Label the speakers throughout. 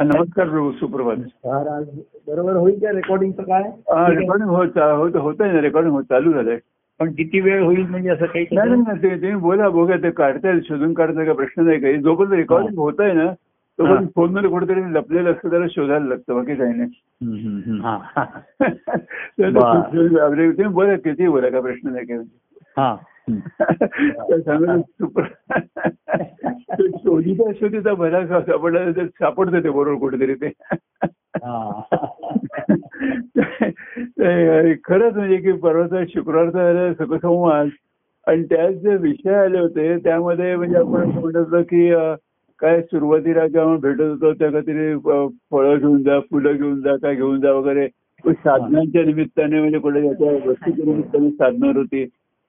Speaker 1: नमस्कार प्रभू सुप्रभात।
Speaker 2: आज बरोबर होईल का रेकॉर्डिंगचं काय?
Speaker 1: रेकॉर्डिंग होत होत होत आहे ना रेकॉर्डिंग होत चालू झालंय.
Speaker 2: पण किती वेळ होईल म्हणजे असं काही
Speaker 1: नाही नाही, ते तुम्ही बोला बघा ते शोधून का प्रश्न नाही काही. जोपर्यंत रेकॉर्डिंग होत आहे ना तोपर्यंत फोनमध्ये कुठेतरी लपलेलं असतं त्याला शोधायला लागतं बाकी काही नाही.
Speaker 2: हम्म, हम्म, हम्म. हा.
Speaker 1: ते- तुम्ही बोला किती बोला का प्रश्न नाही काही. तर ते शोधिता शोधिता भला सापडला ते सापडतं ते बरोबर कुठेतरी ते. खरंच म्हणजे की परवाचा शुक्रवारचा सुखसंवाद आणि त्यात जे विषय आले होते त्यामध्ये म्हणजे आपण म्हणत होतो की काय सुरुवातीला जेव्हा भेटत होतो त्या काहीतरी अं, फळं घेऊन जा फुलं घेऊन जा काय घेऊन जा वगैरे साधनांच्या निमित्ताने म्हणजे कुठे त्याच्या वस्तूच्या निमित्ताने साधणार होती.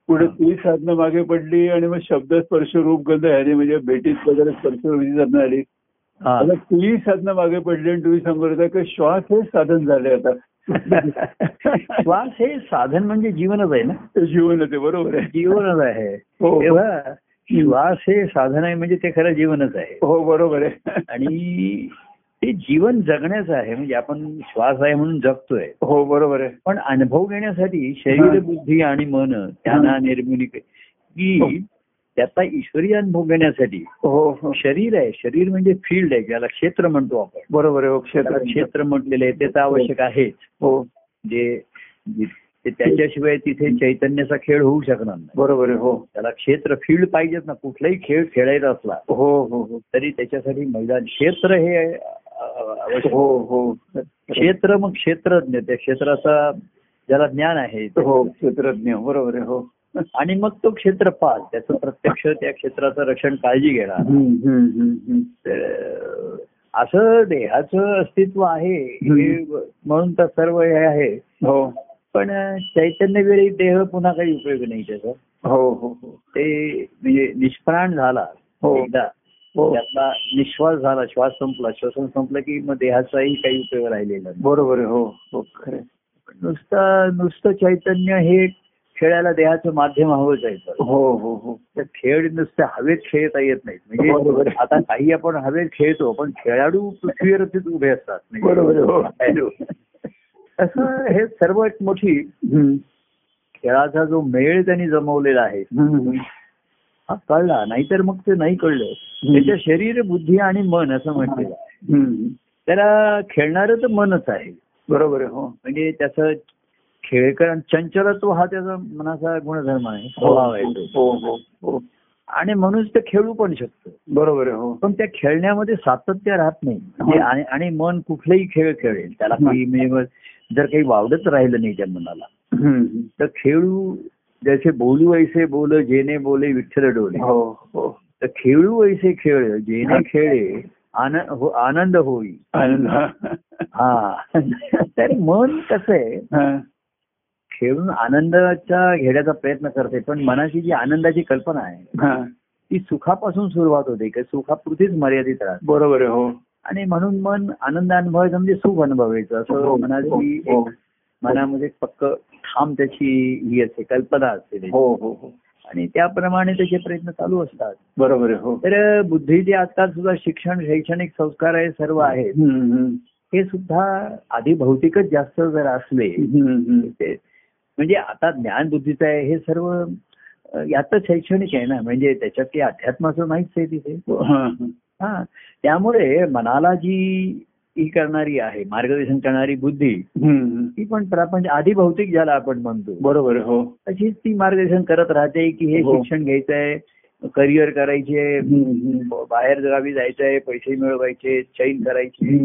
Speaker 1: पुढे ती साधनं मागे पडली आणि मग शब्द स्पर्श रूप गंध ह्याने म्हणजे भेटीत वगैरे स्पर्श विधी साधनं आली.
Speaker 2: हा.
Speaker 1: आता ती साधनं मागे पडली आणि तुम्ही होता की श्वास हे साधन झाले आता.
Speaker 2: श्वास हे साधन म्हणजे जीवनच आहे ना?
Speaker 1: ते जीवन ते बरोबर आहे.
Speaker 2: जीवनच आहे.
Speaker 1: हो.
Speaker 2: तेव्हा श्वास हे साधन आहे म्हणजे ते खरं जीवनच आहे.
Speaker 1: हो बरोबर आहे.
Speaker 2: आणि ते जीवन जगण्याचं आहे. म्हणजे आपण श्वास आहे म्हणून जगतोय.
Speaker 1: हो बरोबर आहे.
Speaker 2: पण अनुभव घेण्यासाठी शरीर
Speaker 1: हा.
Speaker 2: बुद्धी आणि मन त्यांना निर्मिनी
Speaker 1: हो.
Speaker 2: की त्याचा ईश्वरी अनुभव घेण्यासाठी
Speaker 1: हो हो.
Speaker 2: शरीर आहे. शरीर म्हणजे फील्ड आहे ज्याला क्षेत्र म्हणतो आपण.
Speaker 1: बरोबर आहे हो क्षेत्र
Speaker 2: क्षेत्र म्हटलेलं आहे ते तर आवश्यक आहेच.
Speaker 1: हो.
Speaker 2: जे त्याच्याशिवाय तिथे चैतन्याचा खेळ होऊ शकणार नाही.
Speaker 1: बरोबर आहे हो.
Speaker 2: त्याला क्षेत्र फील्ड पाहिजेत ना. कुठलाही खेळ खेळायचा असला
Speaker 1: हो हो हो.
Speaker 2: तरी त्याच्यासाठी मैदान क्षेत्र हे आवश्यक
Speaker 1: हो हो.
Speaker 2: क्षेत्र मग क्षेत्रज्ञ त्या क्षेत्राचा ज्याला ज्ञान आहे
Speaker 1: हो क्षेत्रज्ञ. बरोबर आहे हो.
Speaker 2: आणि मग तो क्षेत्रपाल त्याचं प्रत्यक्ष त्या क्षेत्राचं रक्षण काळजी घेणार. असं देहाचं अस्तित्व आहे म्हणून तर सर्व हे आहे.
Speaker 1: हो.
Speaker 2: पण चैतन्यवेळी देह पुन्हा काही उपयोग नाही त्याचा.
Speaker 1: हो हो हो.
Speaker 2: ते म्हणजे निष्प्राण झाला
Speaker 1: हो.
Speaker 2: एकदा.
Speaker 1: हो
Speaker 2: त्यातला निश्वास झाला श्वास संपला श्वसन संपलं की मग देहाचाही काही उपयोग राहिलेला.
Speaker 1: बरोबर हो हो खरं.
Speaker 2: नुसतं नुसतं चैतन्य हे खेळायला देहाचं माध्यम आहे तर.
Speaker 1: हो हो हो
Speaker 2: तर खेळ नुसते हवेत खेळता येत नाहीत म्हणजे. आता काही आपण हवेत खेळतो पण खेळाडू पृथ्वीवरतीच उभे असतात म्हणजे
Speaker 1: बरोबर आहे, हो.
Speaker 2: असं हे सर्व एक मोठी खेळाचा जो मेळ त्यांनी जमवलेला आहे हा कळला. नाहीतर मग ते नाही कळलं. त्याच्या शरीर बुद्धी आणि मन असं म्हटलेलं
Speaker 1: हम्म.
Speaker 2: त्याला खेळणारं तर मनच आहे.
Speaker 1: बरोबर हो.
Speaker 2: म्हणजे त्याचं खेळकर चंचलत्व हा त्याचा मनाचा गुणधर्म आहे. स्वभाव आहे तो.
Speaker 1: हो हो हो.
Speaker 2: आणि म्हणून ते खेळू पण शकतो.
Speaker 1: बरोबर आहे हो.
Speaker 2: पण त्या खेळण्यामध्ये सातत्य राहत नाही. म्हणजे आणि- मन कुठलाही खेळ खेळेल. त्याला काही म्हणजे जर काही वावडत राहिलं नाही त्या मनाला. तर खेळू जैसे बोलू ऐसे बोल जेने बोले विठ्ठल डोले।
Speaker 1: हो हो।
Speaker 2: तर खेळू ऐसे खेळ जेने खेळे आनंद हो- आनंद होई।
Speaker 1: आनंद. हा.
Speaker 2: तर मन कसं आहे. खेळून आनंदाचा घेण्याचा प्रयत्न करते पण मनाची जी आनंदाची कल्पना आहे. ती सुखापासून सुरुवात होते की सुखापुरतीच मर्यादित राहते.
Speaker 1: बरोबर आहे हो.
Speaker 2: आणि म्हणून मन आनंद अनुभवायचं म्हणजे सुख अनुभवायचं असं मनाची
Speaker 1: हो,
Speaker 2: एक मनामध्ये पक्क ठाम त्याची ही असते कल्पना असते.
Speaker 1: हो हो हो.
Speaker 2: आणि त्याप्रमाणे त्याचे प्रयत्न चालू असतात.
Speaker 1: बरोबर हो.
Speaker 2: तर बुद्धीचे आता सुद्धा शिक्षण शैक्षणिक संस्कार आहे सर्व आहेत. हे सुद्धा आधी भौतिकच जास्त जर असले म्हणजे आता ज्ञान बुद्धीचं आहे हे सर्व अ, यातच शैक्षणिक आहे ना. म्हणजे त्याच्यात काही अध्यात्माचं नाहीच आहे तिथे.
Speaker 1: हा, हा.
Speaker 2: हा. त्यामुळे मनाला जी ही करणारी आहे मार्गदर्शन करणारी बुद्धी. ती पण प्रपंच आधी भौतिक ज्याला आपण म्हणतो
Speaker 1: बरोबर हो
Speaker 2: तशीच ती मार्गदर्शन करत राहते की हे
Speaker 1: हो.
Speaker 2: शिक्षण घ्यायचंय करिअर करायचे. बाहेर गावी जायचंय पैसे मिळवायचे चैन करायची.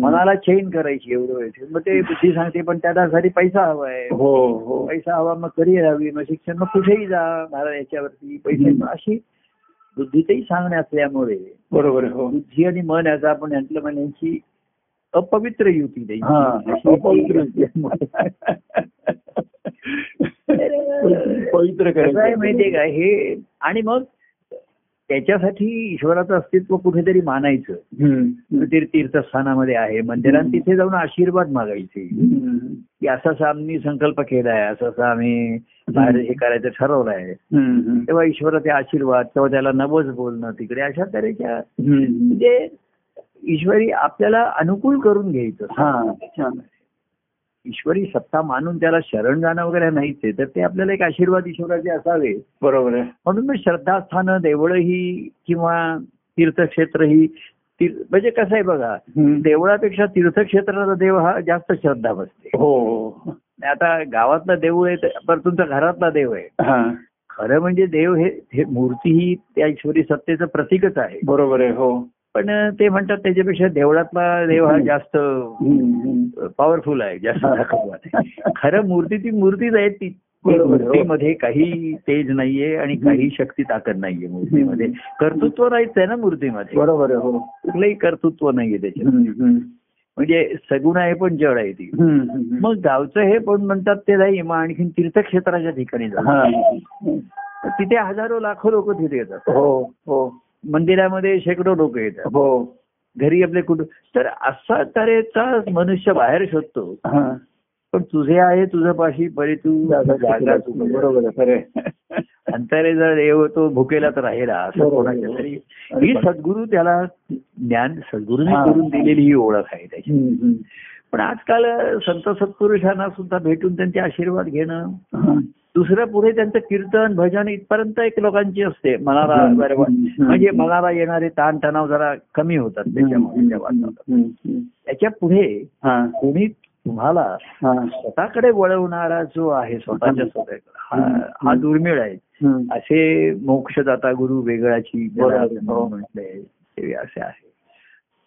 Speaker 2: मनाला चैन करायची एवढं व्हायचं मग ते बुद्धी सांगते पण त्यासाठी पैसा हवाय
Speaker 1: हो हो
Speaker 2: पैसा हवा मग करिअर हवी मग शिक्षण मग कुठेही जा महाराज याच्यावरती पैसे. अशी बुद्धीतही सांगणे असल्यामुळे
Speaker 1: बरोबर हो
Speaker 2: बुद्धी आणि मन याचं आपण म्हटलं म्हणजे यांची अपवित्र युती.
Speaker 1: हा पवित्र
Speaker 2: आहे
Speaker 1: करायचं.
Speaker 2: माहितीये का? हे आणि मग त्याच्यासाठी ईश्वराचं अस्तित्व कुठेतरी मानायचं. तीर्थस्थानामध्ये आहे. मंदिरात तिथे जाऊन आशीर्वाद मागायचे. की असं असं आम्ही संकल्प केलाय असं असं आम्ही बाहेर हे करायचं ठरवलंय.
Speaker 1: हम्म.
Speaker 2: तेव्हा ईश्वराचे आशीर्वाद तेव्हा त्याला नवस बोलणं तिकडे अशा तऱ्हेच्या. म्हणजे ईश्वरी आपल्याला अनुकूल करून घ्यायचं.
Speaker 1: हा छान.
Speaker 2: ईश्वरी सत्ता मानून त्याला शरण जाणं वगैरे नाहीच तर ते आपल्याला एक आशीर्वाद ईश्वराचे असावे.
Speaker 1: बरोबर आहे.
Speaker 2: म्हणून मग श्रद्धास्थानं देवळं ही किंवा तीर्थक्षेत्र ही म्हणजे कसं आहे बघा. देवळापेक्षा तीर्थक्षेत्राचा देव हा जास्त श्रद्धा बसते.
Speaker 1: हो हो.
Speaker 2: आता गावातला देव आहे पण तुमचा घरातला देव आहे.
Speaker 1: हा.
Speaker 2: खरं म्हणजे देव हे हे मूर्ती ही त्या ईश्वरी सत्तेचं प्रतीकच आहे.
Speaker 1: बरोबर आहे हो.
Speaker 2: पण ते म्हणतात त्याच्यापेक्षा देवळातला देव हा जास्त. पॉवरफुल आहे जास्त खरं मूर्ती ती मूर्तीच आहे ती
Speaker 1: हो.
Speaker 2: मूर्तीमध्ये काही तेज नाहीये आणि काही शक्ती ताकद नाहीये मूर्तीमध्ये. कर्तृत्व नाहीच आहे ना मूर्तीमध्ये.
Speaker 1: बरोबर हो.
Speaker 2: कुठलंही कर्तृत्व नाहीये त्याच्यात
Speaker 1: हम्म.
Speaker 2: म्हणजे सगुण आहे पण जड आहे ती. मग गावचं हे पण म्हणतात ते नाही मग आणखीन तीर्थक्षेत्राच्या ठिकाणी जा तिथे हजारो लाखो लोक तिथे येतात.
Speaker 1: हो हो.
Speaker 2: मंदिरामध्ये शेकडो लोक येतात.
Speaker 1: हो.
Speaker 2: घरी आपले कुटुंब तर असा तऱ्हेचा मनुष्य बाहेर शोधतो. पण तुझे आहे तुझं पाशी परी तू.
Speaker 1: बरोबर
Speaker 2: अंतरे जर देव तो भुकेलाच राहिला असं. कोणाच्या तरी. ही सद्गुरू त्याला ज्ञान सद्गुरूने. करून दिलेली ही ओळख आहे त्याची. पण आजकाल संत सत्पुरुषांना सुद्धा भेटून त्यांचे आशीर्वाद घेणं दुसरं पुढे त्यांचं कीर्तन भजन इथपर्यंत एक लोकांची असते मनाला. म्हणजे मनाला येणारे ताण तणाव जरा कमी होतात त्याच्यामुळे. त्याच्या पुढे कोणी तुम्हाला स्वतःकडे वळवणारा जो आहे स्वतःच्या स्वतःकडे हा दुर्मिळ आहे. असे मोक्षदाता गुरु वेगळाची
Speaker 1: हो.
Speaker 2: म्हटलंय ते असे आहे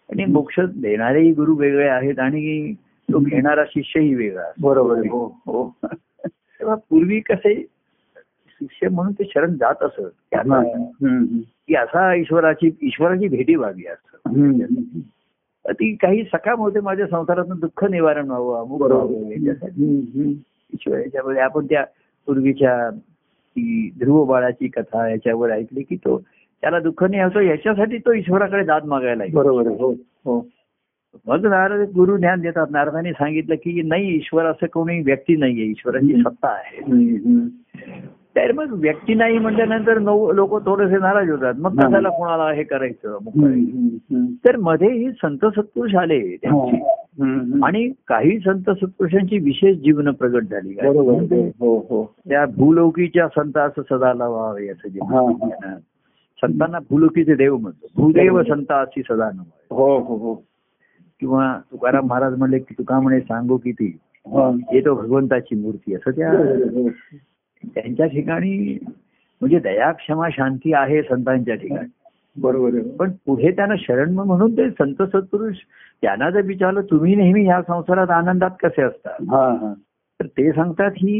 Speaker 2: आणि मोक्ष देणारेही गुरु वेगळे आहेत आणि तो घेणारा शिष्यही वेगळा.
Speaker 1: बरोबर हो हो
Speaker 2: तेव्हा पूर्वी कसे शिष्य म्हणून ते शरण जात असत की असा ईश्वराची ईश्वराची भेटी व्हावी असं. ती काही सकाम होते माझ्या संसारातून दुःख निवारण व्हावं अमुक व्हावं याच्यासाठी. ईश्वर याच्यामध्ये आपण त्या पूर्वीच्या ध्रुव बाळाची कथा याच्यावर ऐकली की तो त्याला दुःख नाही याच्यासाठी तो ईश्वराकडे दाद मागायला.
Speaker 1: बरोबर हो हो
Speaker 2: मग नारद गुरु ज्ञान देतात नारदाने सांगितलं की नाही ईश्वर असं कोणी व्यक्ती नाहीये ईश्वराची सत्ता आहे. तर मग व्यक्ती नाही म्हटल्यानंतर लोक थोडेसे नाराज होतात मग
Speaker 1: हा.
Speaker 2: कशाला कोणाला हे करायचं. तर मध्ये ही संत सत्पुरुष आले त्यांची
Speaker 1: हम्म.
Speaker 2: आणि काही संत सत्पुरुषांची विशेष जीवन प्रगट झाली.
Speaker 1: हो हो
Speaker 2: त्या भूलौकीच्या संतास सदा लावावे याचं जे
Speaker 1: हा.
Speaker 2: म्हणतात ना. संतांना भूलोकीचे देव म्हणतो भूदेव संताची सदा नवावे
Speaker 1: हो हो हो
Speaker 2: किंवा तुकाराम महाराज म्हणले की तुका म्हणे सांगू किती
Speaker 1: हा.
Speaker 2: हे तो भगवंताची मूर्ती असं त्या
Speaker 1: हो.
Speaker 2: त्यांच्या ठिकाणी म्हणजे दया क्षमा शांती आहे संतांच्या ठिकाणी
Speaker 1: बरोबर
Speaker 2: पण पुढे त्यांना शरण म्हणून ते संत सत्पुरुष त्यांना जर विचारलं तुम्ही नेहमी ह्या संसारात आनंदात कसे असतात
Speaker 1: हा हा
Speaker 2: तर ते सांगतात ही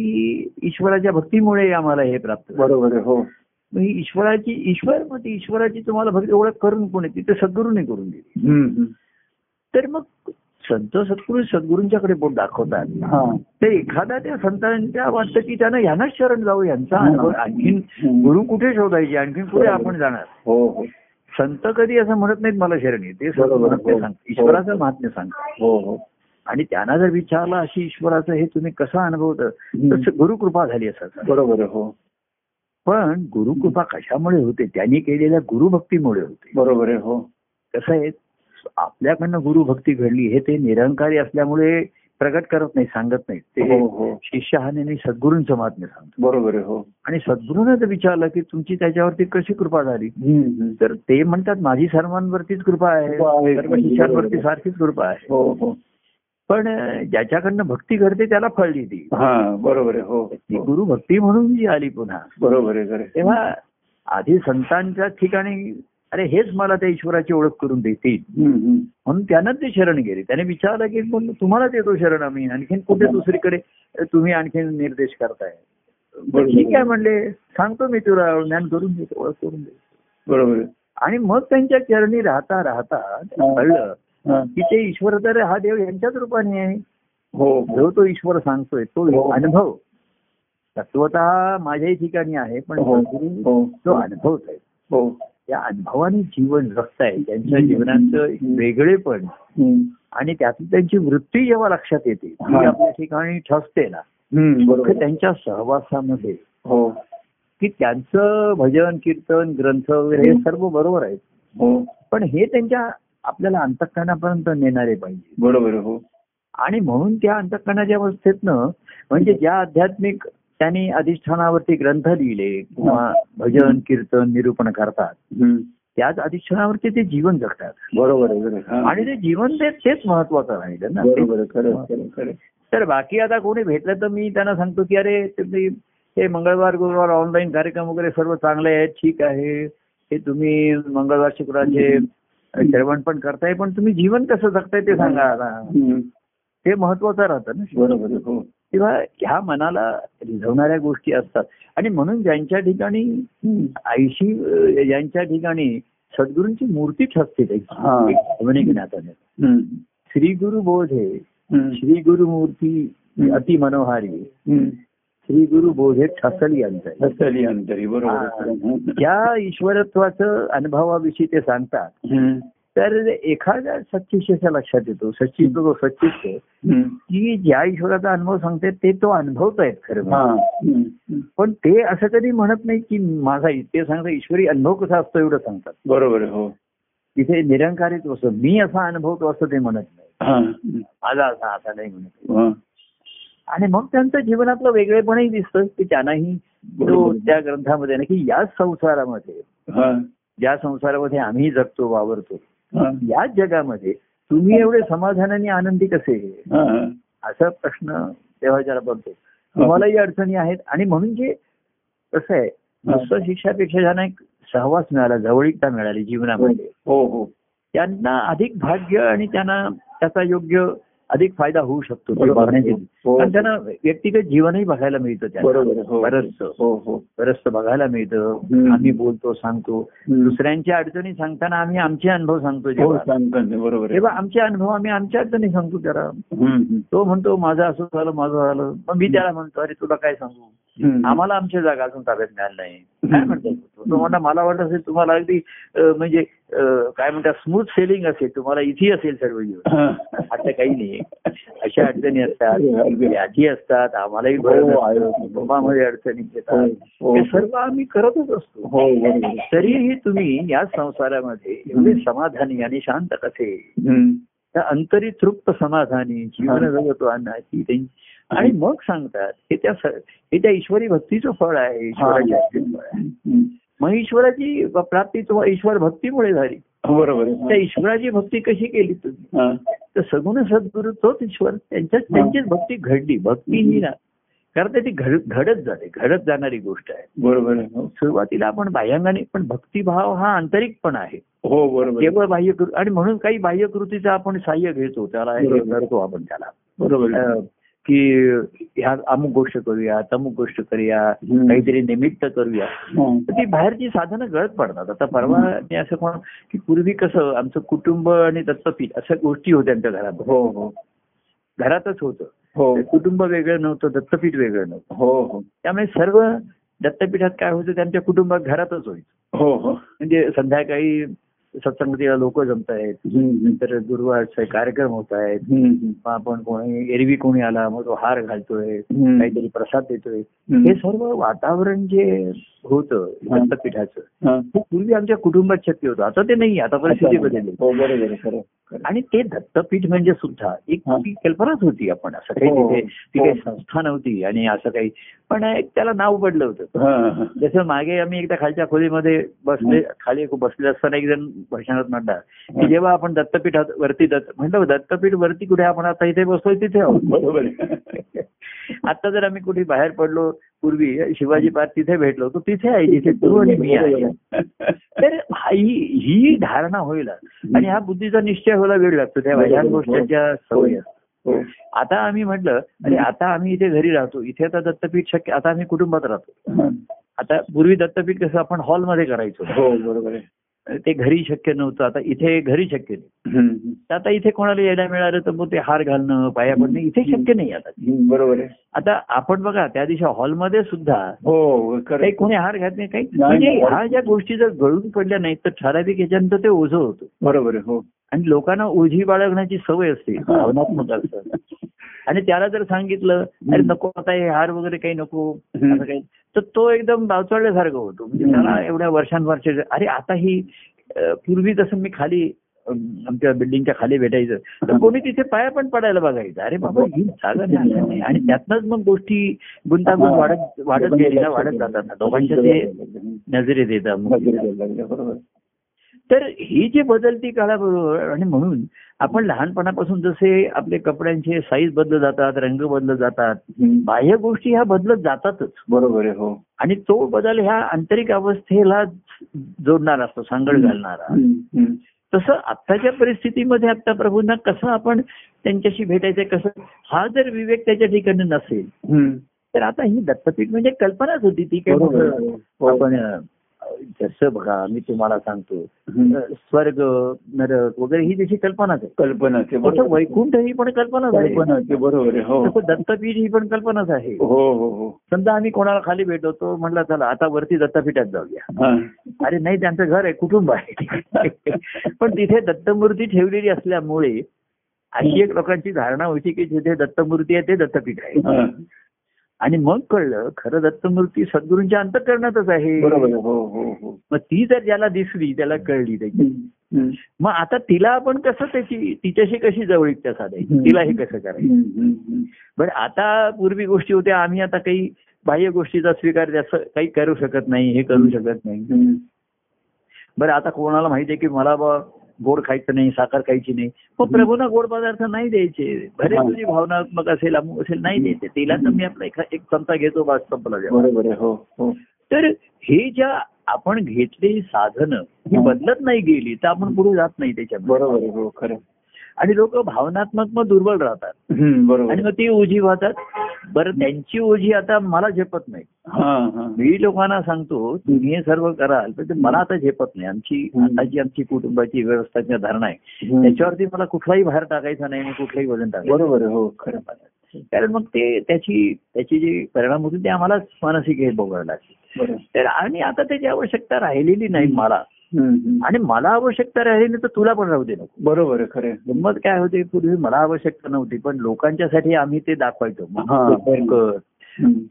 Speaker 2: ईश्वराच्या भक्तीमुळे आम्हाला हे प्राप्त.
Speaker 1: बरोबर हो
Speaker 2: ही ईश्वराची ईश्वर मग ती ईश्वराची तुम्हाला भक्ती ओळख करून कोणी तिथे सद्गुरूने करून दिली. तर मग संत सत्पुरुष सद्गुरूंच्याकडे बोट दाखवतात
Speaker 1: हा.
Speaker 2: तर एखादा त्या संतांच्या वाटतं की त्यांना यांनाच शरण जावं यांचा
Speaker 1: हा.
Speaker 2: अनुभव आणखीन गुरु कुठे शोधायचे आणखीन कुठे आपण जाणार?
Speaker 1: हो हो.
Speaker 2: संत कधी असं म्हणत नाहीत मला शरण येते. सांगतात. ईश्वराचं महात्म्य सांगतात.
Speaker 1: हो हो.
Speaker 2: आणि त्यांना जर विचारलं अशी ईश्वराचं हे तुम्ही कसं अनुभवतं? तर गुरुकृपा झाली असं
Speaker 1: बरोबर हो.
Speaker 2: पण गुरुकृपा कशामुळे होते? त्यांनी केलेल्या गुरुभक्तीमुळे होते.
Speaker 1: बरोबर आहे हो.
Speaker 2: कसं आहे? आपल्याकडनं गुरुभक्ती घडली हे ते निरंकारी असल्यामुळे प्रगट करत नाही सांगत नाही. ते
Speaker 1: हो हो.
Speaker 2: शिष्य हा नेहमी सद्गुरूंचं महात्म्य सांगतो.
Speaker 1: बरोबर हो.
Speaker 2: आणि सद्गुरूने विचारलं की तुमची त्याच्यावरती कशी कृपा झाली. तर ते म्हणतात माझी सर्वांवरतीच कृपा आहे. सर्व शिष्यांवरती सारखीच कृपा आहे.
Speaker 1: हो
Speaker 2: पण ज्याच्याकडनं भक्ती घडते त्याला फळली ती
Speaker 1: हा बरोबर आहे हो.
Speaker 2: ती गुरुभक्ती म्हणून जी आली पुन्हा.
Speaker 1: बरोबर आहे.
Speaker 2: तेव्हा आधी संतांच्या ठिकाणी अरे हेच मला त्या ईश्वराची ओळख करून देतील. म्हणून त्यांना ते शरण गेले. त्याने विचारलं की मग तुम्हालाच येतो शरण आम्ही. आणखीन कुठे दुसरीकडे? तुम्ही आणखीन निर्देश करताय. ठीक आहे म्हणले. सांगतो मी तुला ज्ञान करून देतो ओळख करून देतो.
Speaker 1: बरोबर.
Speaker 2: आणि मग त्यांच्या चरणी राहता राहता. कळलं. की ते ईश्वर तर हा देव यांच्याच रूपाने आहे.
Speaker 1: हो.
Speaker 2: जो तो ईश्वर सांगतोय तो
Speaker 1: हो.
Speaker 2: अनुभव. तत्वतः माझ्याही ठिकाणी आहे पण तो अनुभव आहे त्या अनुभवाने जीवन जगताय त्यांच्या जीवनाचं वेगळेपण. आणि त्यातून त्यांची वृत्ती जेव्हा लक्षात येते ती. आपल्या ठिकाणी ठसते ना त्यांच्या सहवासामध्ये.
Speaker 1: हो.
Speaker 2: की त्यांचं भजन कीर्तन ग्रंथ वगैरे हे सर्व बरोबर आहे
Speaker 1: हो.
Speaker 2: पण हे त्यांच्या आपल्याला अंतकरणापर्यंत नेणारे पाहिजे.
Speaker 1: बरोबर हो.
Speaker 2: आणि म्हणून त्या अंतकरणाच्या अवस्थेतनं म्हणजे ज्या आध्यात्मिक त्यांनी अधिष्ठानावरती ग्रंथ लिहिले किंवा भजन कीर्तन निरूपण करतात. त्याच अधिष्ठानावरती ते जीवन जगतात.
Speaker 1: बरोबर. हा.
Speaker 2: आणि ते जीवन तेच महत्वाचं राहिलं ना. तर बाकी आता कोणी भेटलं तर मी त्यांना सांगतो की अरे तुम्ही हे मंगळवार गुरुवार ऑनलाईन कार्यक्रम वगैरे सर्व चांगले आहेत ठीक आहे. हे तुम्ही मंगळवार शुक्रवारचे श्रवण पण करताय पण तुम्ही जीवन कसं जगताय ते सांगा आता. ते महत्वाचं राहतं ना.
Speaker 1: बरोबर हो
Speaker 2: तेव्हा ह्या मनाला रिझवणाऱ्या गोष्टी असतात आणि म्हणून ज्यांच्या ठिकाणी. आईशी ज्यांच्या ठिकाणी सद्गुरूंची मूर्ती ठसते त्याची
Speaker 1: हा.
Speaker 2: श्री गुरु बोधे
Speaker 1: हम्म.
Speaker 2: श्री गुरु मूर्ती अति मनोहारी. श्री गुरु बोधे ठसली
Speaker 1: हसली अंतरी बरोबर.
Speaker 2: ज्या ईश्वरत्वाचं अनुभवाविषयी ते सांगतात. तर एखाद्या सच्चिष्याच्या लक्षात येतो सच्चित तो सच्चिष्य
Speaker 1: हम्म.
Speaker 2: की ज्या ईश्वराचा अनुभव सांगते ते तो अनुभवतायत खरं. पण ते असं कधी म्हणत नाही की माझा ते सांगतात ईश्वरी अनुभव कसा असतो एवढं सांगतात
Speaker 1: बरोबर हो
Speaker 2: तिथे निरंकारित असं मी असा अनुभवतो असं ते म्हणत नाही. माझा असा असा नाही म्हणत. आणि मग त्यांचं जीवनातलं वेगळेपणही दिसतं की त्यांनाही तो. त्या ग्रंथामध्ये ना की याच संसारामध्ये. ज्या संसारामध्ये आम्ही जगतो वावरतो याच जगामध्ये तुम्ही एवढे समाधानाने आनंदी कसे. असा प्रश्न तेव्हा पडतो. तुम्हालाही अडचणी आहेत आणि म्हणून जे कसं आहे नुसतं शिक्षापेक्षा ज्यांना एक सहवास मिळाला जवळीकता मिळाली जीवनामध्ये
Speaker 1: हो हो.
Speaker 2: त्यांना अधिक भाग्य आणि त्यांना त्याचा योग्य अधिक फायदा होऊ शकतो बघण्याची
Speaker 1: हो.
Speaker 2: कारण त्यांना व्यक्तिगत जीवनही बघायला मिळतं. त्यांना.
Speaker 1: हो. हो. हो
Speaker 2: बरंचसं बघायला मिळतं. आम्ही बोलतो सांगतो. दुसऱ्यांच्या अडचणी सांगताना आम्ही आमचे अनुभव सांगतो
Speaker 1: हो बरोबर
Speaker 2: तेव्हा आमचे अनुभव आम्ही आमच्या अडचणी सांगतो त्याला. तो म्हणतो माझं असं झालं माझं झालं. मग मी त्याला म्हणतो अरे तुला काय सांगू. आम्हाला आमची जागा अजून ताब्यात मिळाली नाही. काय तो? म्हणता मला वाटत असेल तुम्हाला अगदी म्हणजे काय म्हणतात स्मूथ सेलिंग असेल. तुम्हाला इथे असेल सर्व जीवन.
Speaker 1: हा.
Speaker 2: आता काही नाही. अशा अडचणी असतात. व्याधी असतात आम्हालाही
Speaker 1: हो.
Speaker 2: कुटुंबामध्ये अडचणी
Speaker 1: हो,
Speaker 2: येतात.
Speaker 1: हो.
Speaker 2: हे. सर्व आम्ही करतच असतो.
Speaker 1: हो.
Speaker 2: तरीही तुम्ही या संसारामध्ये एवढे समाधानी आणि शांत कसे. त्या अंतरी तृप्त समाधानी जीवन जगतो अन्नाची त्यांची. आणि मग सांगतात हे त्या हे त्या ईश्वरी भक्तीचं फळ आहे फळ
Speaker 1: हम्म.
Speaker 2: मग ईश्वराची प्राप्ती तुम्हाला ईश्वर भक्तीमुळे झाली.
Speaker 1: बरोबर.
Speaker 2: त्या. ईश्वराची भक्ती कशी केली तुम्ही. तर सगुण सद्गुरु तोच ईश्वर. त्यांच्याच त्यांचीच भक्ती घडली. भक्ती ही ना कारण ते ती घड घडत जाते. घडत जाणारी गोष्ट आहे.
Speaker 1: बरोबर.
Speaker 2: सुरुवातीला आपण बाह्यांगाने पण भक्तिभाव हा आंतरिक पण आहे.
Speaker 1: हो बरोबर.
Speaker 2: केवळ बाह्य आणि म्हणून काही बाह्य कृतीचं आपण सहाय्य घेतो. त्याला हे. करतो आपण त्याला.
Speaker 1: बरोबर.
Speaker 2: की ह्या अमुक गोष्ट करूया तमुक गोष्ट करूया. काहीतरी निमित्त करूया.
Speaker 1: हा.
Speaker 2: तर ती बाहेरची साधनं गळत पडतात. आता परवा मी असं कोण की पूर्वी कसं आमचं कुटुंब आणि दत्तपीठ अशा गोष्टी होत्या आमच्या घरात
Speaker 1: हो हो.
Speaker 2: घरातच होतं.
Speaker 1: हो.
Speaker 2: कुटुंब वेगळं नव्हतं दत्तपीठ वेगळं नव्हतं.
Speaker 1: हो हो.
Speaker 2: त्यामुळे सर्व दत्तपीठात काय होतं त्यांच्या कुटुंबात घरातच होईल
Speaker 1: हो हो.
Speaker 2: म्हणजे संध्याकाळी सत्संगतीला लोक जमत आहेत. नंतर गुरुवारचे कार्यक्रम होत आहेत आपण कोणी एरवी कोणी आला मग तो हार घालतोय. काहीतरी प्रसाद देतोय. हे सर्व वातावरण जे होतं. दत्तपीठाचं. ते पूर्वी आमच्या कुटुंबात शक्य होतं आता ते नाही आता परिस्थिती बदलली
Speaker 1: हो.
Speaker 2: आणि ते दत्तपीठ म्हणजे सुद्धा एक. ती कल्पनाच होती आपण असं काही
Speaker 1: हो.
Speaker 2: तिथे ती
Speaker 1: हो.
Speaker 2: काही संस्था नव्हती आणि असं काही पण एक त्याला नाव पडलं होतं. जसं मागे आम्ही एकदा खालच्या खोलीमध्ये बसले खाली बसले असताना एक जण भाषणात म्हणला की जेव्हा आपण दत्तपीठात वरती दत्त म्हणलं दत्तपीठ वरती कुठे आपण आता इथे बसतोय तिथे आहोत.
Speaker 1: बरोबर. आहे.
Speaker 2: आता जर आम्ही कुठे बाहेर पडलो पूर्वी शिवाजी पार्क तिथे भेटलो तर तिथे आहे जिथे तू आणि मी आहे. तर हा- ही ही धारणा होईल. आणि हा बुद्धीचा निश्चय व्हायला वेळ लागतो त्या ह्या गोष्टीच्या सवयी. असतात.
Speaker 1: हो.
Speaker 2: आता आम्ही म्हटलं अरे आता आम्ही इथे घरी राहतो. इथे आता दत्तपीठ शक्य आता आम्ही कुटुंबात राहतो.
Speaker 1: हा.
Speaker 2: आता पूर्वी दत्तपीठ कसं आपण हॉलमध्ये करायचो.
Speaker 1: हो बरोबर आहे.
Speaker 2: ते घरी शक्य नव्हतं. आता इथे घरी शक्य नाही. आता इथे कोणाला यायला मिळालं तर मग ते हार घालणं पाया पडणं इथे शक्य नाही आता.
Speaker 1: बरोबर आहे.
Speaker 2: आता आपण बघा त्या दिवशी हॉलमध्ये सुद्धा
Speaker 1: हो खरं.
Speaker 2: काही कोणी हार घात नाही. काही. म्हणजे ह्या ज्या गोष्टी जर गळून पडल्या नाहीत तर ठराविक याच्यानंतर ते ओझं होतं.
Speaker 1: बरोबर हो.
Speaker 2: आणि लोकांना ओझी बाळगण्याची सवय असते
Speaker 1: हा.
Speaker 2: भावनात्मक असतं. आणि त्याला जर सांगितलं अरे नको आता हे हार वगैरे काही नको. असं काही. तर तो एकदम बावचळल्यासारखं होतो. म्हणजे. त्याला एवढ्या वर्षांवरचे अरे आता ही पूर्वी जसं मी खाली आमच्या बिल्डिंगच्या खाली भेटायचं तर कोणी तिथे पाया पण पडायला बघायचं. अरे बाबा ही. जागा नाही. आणि त्यातनंच मग गोष्टी गुंतागुंत वाढत वाढत गेली ना वाढत जातात ना. दोघांच्या ते नजरेत येतात तर ही जी बदलती काळाबरोबर आणि म्हणून आपण लहानपणापासून जसे आपले कपड्यांचे साईज बदलत जातात रंग बदलत जातात. बाह्य गोष्टी ह्या बदलत जातातच
Speaker 1: बरोबर आहे हो
Speaker 2: आणि तो बदल ह्या आंतरिक अवस्थेला जोडणार असतो सांगड घालणारा. तसं आत्ताच्या परिस्थितीमध्ये आता प्रभूंना कसं आपण त्यांच्याशी भेटायचं कसं हा जर विवेक त्याच्या ठिकाणी नसेल. तर आता ही दत्तपीठ म्हणजे कल्पनाच होती ती काय मोठं
Speaker 1: आहे. हो.
Speaker 2: आपण जसं बघा मी तुम्हाला सांगतो. स्वर्ग नरक वगैरे ही त्याची कल्पनाच आहे.
Speaker 1: बरोबर.
Speaker 2: वैकुंठ ही पण कल्पनाच आहे.
Speaker 1: बरोबर आहे हो.
Speaker 2: दत्तपीठ ही पण कल्पनाच आहे.
Speaker 1: हो हो हो.
Speaker 2: समजा आम्ही कोणाला खाली भेटवतो म्हटलं चला आता वरती दत्तपीठात जाऊया. अरे नाही त्यांचं घर आहे कुटुंब आहे. पण तिथे दत्तमूर्ती ठेवलेली असल्यामुळे अशी एक लोकांची धारणा होती की जिथे दत्तमूर्ती आहे ते दत्तपीठ आहे. आणि मग कळलं खरं दत्तमूर्ती सद्गुरूंच्या अंतकरणातच आहे.
Speaker 1: हो हो हो.
Speaker 2: मग ती जर ज्याला दिसली त्याला कळली त्याची. मग आता तिला आपण कसं त्याची तिच्याशी कशी जवळीकता साधायची? तिला हे कसं करायचं. बरं आता पूर्वी गोष्टी होत्या आम्ही आता काही बाह्य गोष्टीचा स्वीकार जास्त काही करू शकत नाही हे करू शकत नाही. बरं आता कोणाला माहिती आहे की मला बा गोड खायचं नाही साखर खायची नाही. मग प्रभूना गोड पदार्थ नाही द्यायचे. भले. तुझी भावनात्मक असेल अमुक असेल नाही द्यायचे. तिला तर मी आपला एका- एक चमचा घेतो बस संपला
Speaker 1: हो हो.
Speaker 2: तर हे ज्या आपण घेतलेली साधनं ही. बदलत नाही गेली तर आपण पुढे जात नाही त्याच्यामध्ये.
Speaker 1: बरोबर हो
Speaker 2: आणि लोक भावनात्मक मग दुर्बल राहतात. आणि. मग ती ओझी वाहतात. बरं त्यांची ओझी आता मला झेपत नाही
Speaker 1: हा हा
Speaker 2: मी लोकांना सांगतो तुम्ही हे सर्व कराल पण ते मला आता झेपत नाही आमची
Speaker 1: हम्म.
Speaker 2: आता जी आमची कुटुंबाची व्यवस्थाची धारणा आहे. त्याच्यावरती मला कुठलाही भार टाकायचा नाही आणि कुठलंही वजन टाकायचं
Speaker 1: बरोबर हो खरं.
Speaker 2: कारण मग ते त्याची त्याची जी परिणाम होती ते आम्हालाच मानसिक हे भोगायला लागते आणि आता त्याची आवश्यकता राहिलेली नाही मला. आणि मला आवश्यकता राहिली नाही तर तुला पण राहू दे नको
Speaker 1: बरोबर आहे खरं.
Speaker 2: गंमत काय होते पूर्वी मला आवश्यकता नव्हती पण लोकांच्यासाठी आम्ही ते दाखवायचो
Speaker 1: हा.
Speaker 2: कर.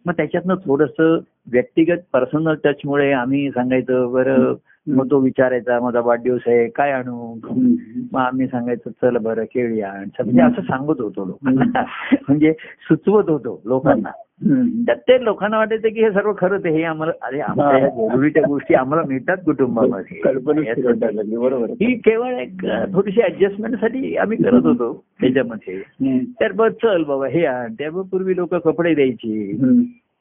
Speaker 2: मग त्याच्यातनं थोडस व्यक्तिगत पर्सनल टचमुळे आम्ही सांगायचं बरं मग तो विचारायचा माझा वाढदिवस आहे काय आणू. मग आम्ही सांगायचं चल बरं केळी आण म्हणजे असं सांगत होतो लोकांना म्हणजे सुचवत होतो लोकांना. तर ते लोकांना वाटायचं की हे सर्व खरंच हे आम्हाला अरे आमच्या जरुरीच्या गोष्टी आम्हाला मिळतात कुटुंबामध्ये. ही केवळ एक थोडीशी ऍडजस्टमेंटसाठी आम्ही करत होतो त्याच्यामध्ये. तर बघ चल बाबा हे आण. त्यामुळे पूर्वी लोक कपडे द्यायची.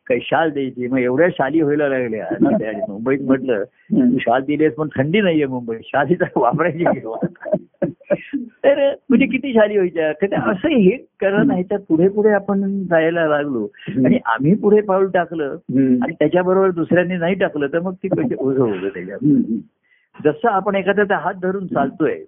Speaker 2: काही शाल द्यायची. मग एवढ्या शाली व्हायला लागल्या. मुंबईत म्हटलं तू शाल दिलीस पण थंडी नाहीये मुंबईत. शालीचा वापरायची किंवा तर म्हणजे किती शाली व्हायच्या? तर असं हे करत ह्याच्यात पुढे पुढे आपण जायला लागलो. आणि आम्ही पुढे पाऊल टाकलं. आणि त्याच्याबरोबर दुसऱ्यांनी नाही टाकलं तर मग ती कशी ओझं होतं त्याच्यात. जसं आपण एखाद्याचा हात धरून चालतोय.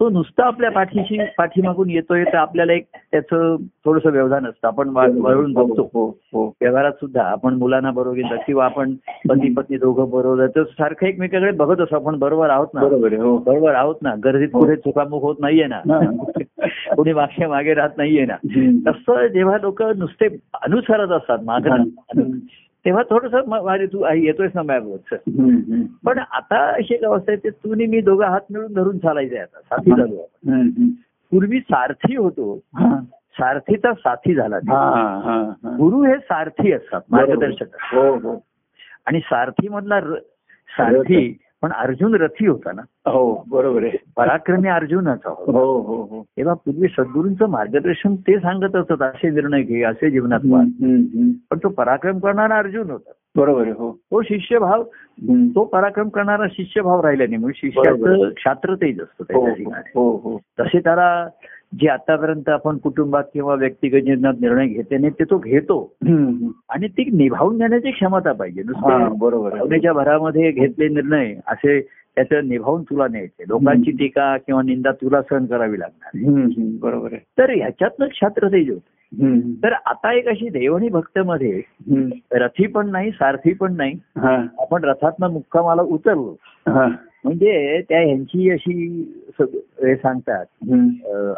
Speaker 2: तो नुसता आपल्या पाठीशी पाठीमागून येतोय तर आपल्याला एक त्याचं थोडस व्यवधान असतं. आपण वळून बघतो.
Speaker 1: हो हो.
Speaker 2: व्यवहारात सुद्धा आपण मुलांना बरोबर घेतात किंवा आपण पती पत्नी दोघं बरोबर तर सारखं एकमेकाकडे बघत असतो. आपण बरोबर आहोत ना?
Speaker 1: बरोबर हो.
Speaker 2: बरोबर आहोत ना? गर्दीत पुढे चुकामुख होत नाहीये ना. कोणी मागे मागे राहत नाहीये ना. तसं जेव्हा लोक नुसते अनुसरत असतात मागे
Speaker 1: हम्म.
Speaker 2: तेव्हा थोडस अरे तू आई येतोयस ना माझ्याबरोबर. पण आता अशी एक अवस्था आहे ते तुम्ही मी दोघं हात मिळून धरून चालायचंय आता साथी झालो आपण. पूर्वी सारथी होतो. सारथीचा साथी झाला
Speaker 1: हा, हा, हा.
Speaker 2: गुरु हे सारथी असतात मार्गदर्शक.
Speaker 1: हो हो
Speaker 2: आणि सारथी मधला सारथी पण अर्जुन रथी होता ना?
Speaker 1: हो बरोबर आहे.
Speaker 2: पराक्रमी अर्जुनाचा
Speaker 1: हो हो हो.
Speaker 2: तेव्हा पूर्वी सद्गुरूंचं मार्गदर्शन ते सांगत असत असे निर्णय घे असे जीवनात. पण तो पराक्रम करणारा अर्जुन होता.
Speaker 1: बरोबर आहे हो
Speaker 2: तो शिष्यभाव. तो पराक्रम करणारा शिष्यभाव राहिला नाही म्हणून. शिष्याचं क्षात्र तेज असतं
Speaker 1: हो
Speaker 2: त्याच्या ठिकाणी
Speaker 1: हो हो
Speaker 2: तसे त्याला जे आतापर्यंत आपण कुटुंबात किंवा व्यक्तिगत जीवनात निर्णय घेते नाही ते तो घेतो. आणि ती निभावून घेण्याची क्षमता पाहिजे
Speaker 1: हा बरोबर
Speaker 2: भावनेच्या भरामध्ये घेतले निर्णय असे त्याचं निभावून तुला न्यायचे लोकांची टीका किंवा निंदा तुला सहन करावी लागणार.
Speaker 1: बरोबर आहे
Speaker 2: तर ह्याच्यातनं क्षात्र तेज होत. तर आता एक अशी देवणी भक्तमध्ये
Speaker 1: हम्म.
Speaker 2: रथी पण नाही सारथी पण नाही. आपण रथातनं मुक्कामाला उतरलो. म्हणजे त्या ह्यांची अशी हे सांगतात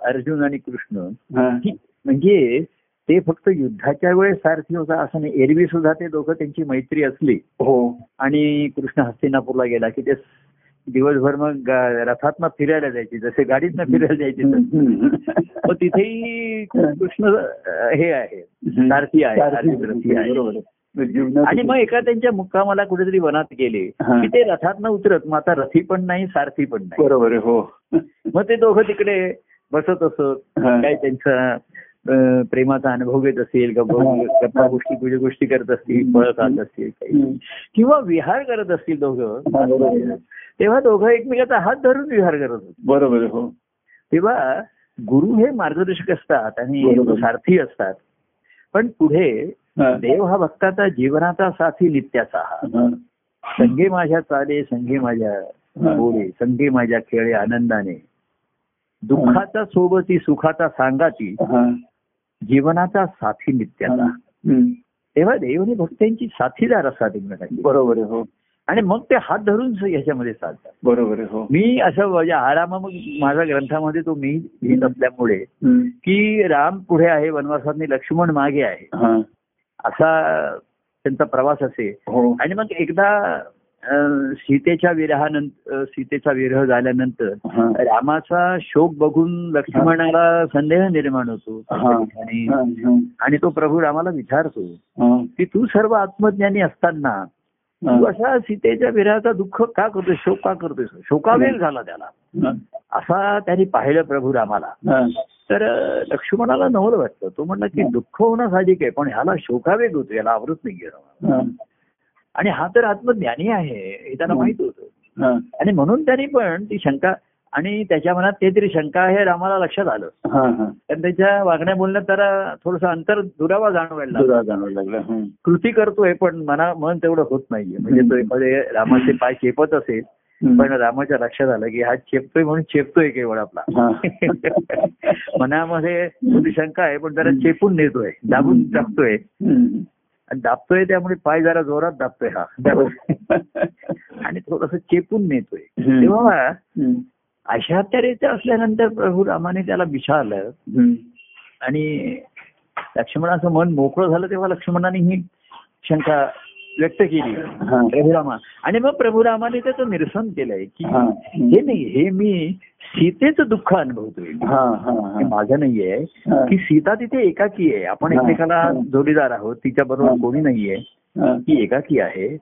Speaker 2: अर्जुन आणि कृष्ण. म्हणजे ते फक्त युद्धाच्या वेळेस सारथी होता असं नाही. एरवी सुद्धा ते दोघं त्यांची मैत्री असली.
Speaker 1: हो.
Speaker 2: आणि कृष्ण हस्तिनापूरला गेला की ते दिवसभर मग रथातनं फिरायला जायची. जसे गाडीतनं फिरायला जायची. मग तिथेही कृष्ण हे आहे. सारथी आहे.
Speaker 1: जीवनात
Speaker 2: आणि मग एका त्यांच्या मुक्कामाला कुठेतरी वनात गेले. की ते रथात न उतरत मग आता रथी पण नाही सारथी पण नाही.
Speaker 1: बरोबर हो.
Speaker 2: मग ते दोघं तिकडे बसत असत. काय त्यांचा प्रेमाचा अनुभव घेत असेल गप्पा
Speaker 1: हा.
Speaker 2: गप्पा गोष्टी पूजा गोष्टी करत असतील पळ खात असतील काही. किंवा विहार करत असतील दोघं. तेव्हा दोघं एकमेकाचा हात धरून विहार करत होते
Speaker 1: बरोबर हो
Speaker 2: तेव्हा गुरु हे मार्गदर्शक असतात आणि. सारथी असतात पण पुढे. देव हा भक्ताचा जीवनाचा साथी नित्याचा हा. संघे माझ्या चाले संघे माझ्या. बोले संघे माझ्या खेळे आनंदाने दुःखाचा सोबती सुखाचा सांगाती
Speaker 1: हा.
Speaker 2: जीवनाचा साथी नित्याचा. तेव्हा देवने भक्तांची साथीदार असतात एकमेकांची
Speaker 1: बरोबर आहे हो.
Speaker 2: आणि मग ते हात धरून याच्यामध्ये चालतात.
Speaker 1: बरोबर हो.
Speaker 2: मी असं म्हणजे आराम मग माझ्या ग्रंथामध्ये तो मी लिहित असल्यामुळे. की राम पुढे आहे वनवासात लक्ष्मण मागे आहे. असा त्यांचा प्रवास असे.
Speaker 1: हो.
Speaker 2: आणि मग एकदा सीतेच्या विरहानंतर सीतेचा विरह झाल्यानंतर. रामाचा शोक बघून लक्ष्मणाला संदेह निर्माण होतो. आणि तो प्रभू रामाला विचारतो. की तू सर्व आत्मज्ञानी असताना तू असा सीतेच्या विरहाचा दुःख का करतोय शोक का करतोय शोकावेल झाला त्याला. असा त्यांनी पाहिलं प्रभू रामाला.
Speaker 1: तर
Speaker 2: लक्ष्मणाला नवल वाटतं तो म्हणला की दुःख होणं साहजिक आहे पण ह्याला शोकावेग होतो याला आवृत नाही गेलं. आणि हा तर आत्मज्ञानी आहे हे त्याला माहीत होतं. आणि म्हणून त्यांनी पण ती शंका आणि त्याच्या मनात ते तरी शंका आहे रामाला लक्षात आलं. कारण त्याच्या वागण्या बोलण्यात त्याला थोडस अंतर दुरावा जाणवायला लागला. कृती करतोय पण मना मन तेवढं होत नाहीये. म्हणजे तो एखादे रामाचे पाय चेपत असेल पण रामाच्या लक्षात आलं की हा चेपतोय म्हणून चेपतोय केवळ आपला. मनामध्ये शंका आहे पण जरा चेपून नेतोय दाबून टाकतोय. दाबतोय त्यामुळे पाय जरा जोरात दाबतोय हा आणि थोडस चेपून नेतोय. तेव्हा. अशा तऱ्हेचं असल्यानंतर प्रभू रामाने त्याला विचारलं. आणि लक्ष्मणाचं मन मोकळं झालं तेव्हा लक्ष्मणाने ही शंका व्यक्त केली. प्रभुरामा आणि मग प्रभुरामाने त्याचं निरसन केलंय की
Speaker 1: हा.
Speaker 2: नाही हे मी सीतेचं दुःख अनुभवतोय
Speaker 1: हा. हा.
Speaker 2: हे
Speaker 1: हा.
Speaker 2: माझं नाहीये. की सीता तिथे एकाकी आहे आपण. एकमेकाला. जोडीदार आहोत तिच्या बरोबर. कोणी नाहीये. ती एकाकी आहे.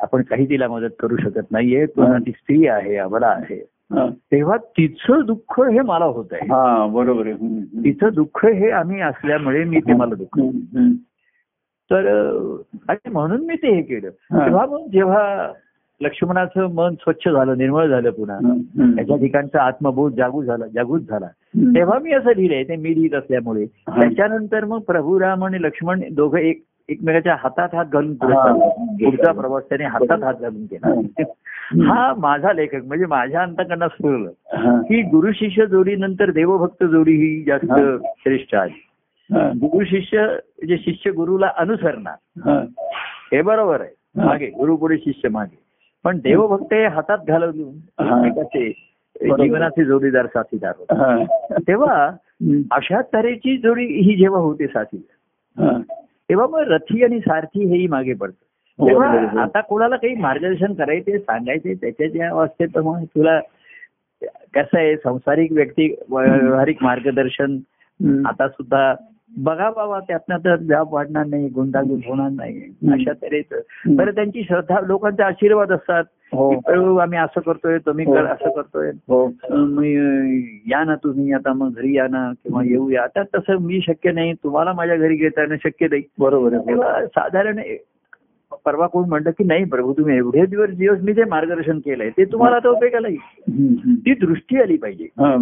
Speaker 2: आपण काही तिला मदत करू शकत नाहीये ती स्त्री आहे अबला आहे. तेव्हा तिचं दुःख हे मला होत आहे
Speaker 1: हा बरोबर.
Speaker 2: तिचं दुःख हे आम्ही असल्यामुळे मी ते मला दुःख. तर आणि म्हणून मी ते हे केलं. तेव्हा मग जेव्हा लक्ष्मणाचं मन स्वच्छ झालं निर्मळ झालं पुन्हा. त्याच्या ठिकाणचा आत्मबोध जागृत झाला जागृत झाला. तेव्हा मी असं लिहिलंय ते मी लिहित असल्यामुळे. त्याच्यानंतर मग प्रभू राम आणि लक्ष्मण दोघं एक एकमेकाच्या हातात हात घालून. पुढचा प्रवास त्याने हातात हात घालून केला हा माझा लेखक म्हणजे माझ्या स्फुरलं
Speaker 1: हा.
Speaker 2: की गुरु शिष्य जोडीनंतर देवभक्त जोडी ही जास्त. श्रेष्ठ आहे. गुरु शिष्य जे शिष्य गुरुला अनुसरणार
Speaker 1: हा.
Speaker 2: हे बरोबर आहे. मागे गुरु पुढे शिष्य मागे पण देवभक्त हे हातात
Speaker 1: बरोबर.
Speaker 2: जीवनाचे जोडीदार साथीदार होते. तेव्हा. अशा तऱ्हेची जोडी ही जेव्हा होते साथी
Speaker 1: हा.
Speaker 2: तेव्हा मग रथी आणि सारथी हेही मागे पडतं तेव्हा. आता कोणाला काही मार्गदर्शन करायचे सांगायचे त्याच्या ज्या अवस्थेत तर मग तुला कसं आहे संसारिक व्यक्ती व्यावहारिक मार्गदर्शन. आता सुद्धा बघा बाबा त्यातनं तर जाब वाढणार नाही गुंतागुंत होणार नाही. अशा तऱ्हेचं. तर त्यांची श्रद्धा लोकांचे आशीर्वाद असतात.
Speaker 1: हो.
Speaker 2: "प्रभू, आम्ही असं करतोय तुम्ही कर असं करतोय.
Speaker 1: हो.
Speaker 2: या ना तुम्ही आता मग घरी या ना किंवा येऊया. आता तसं मी शक्य नाही तुम्हाला माझ्या घरी घेता येणं शक्य नाही.
Speaker 1: बरोबर
Speaker 2: साधारण परवा कोण म्हणलं की नाही प्रभू तुम्ही एवढे दिवस दिवस मी जे मार्गदर्शन केलंय ते तुम्हाला आता उपयोगाला येईल. ती दृष्टी आली पाहिजे.
Speaker 1: हा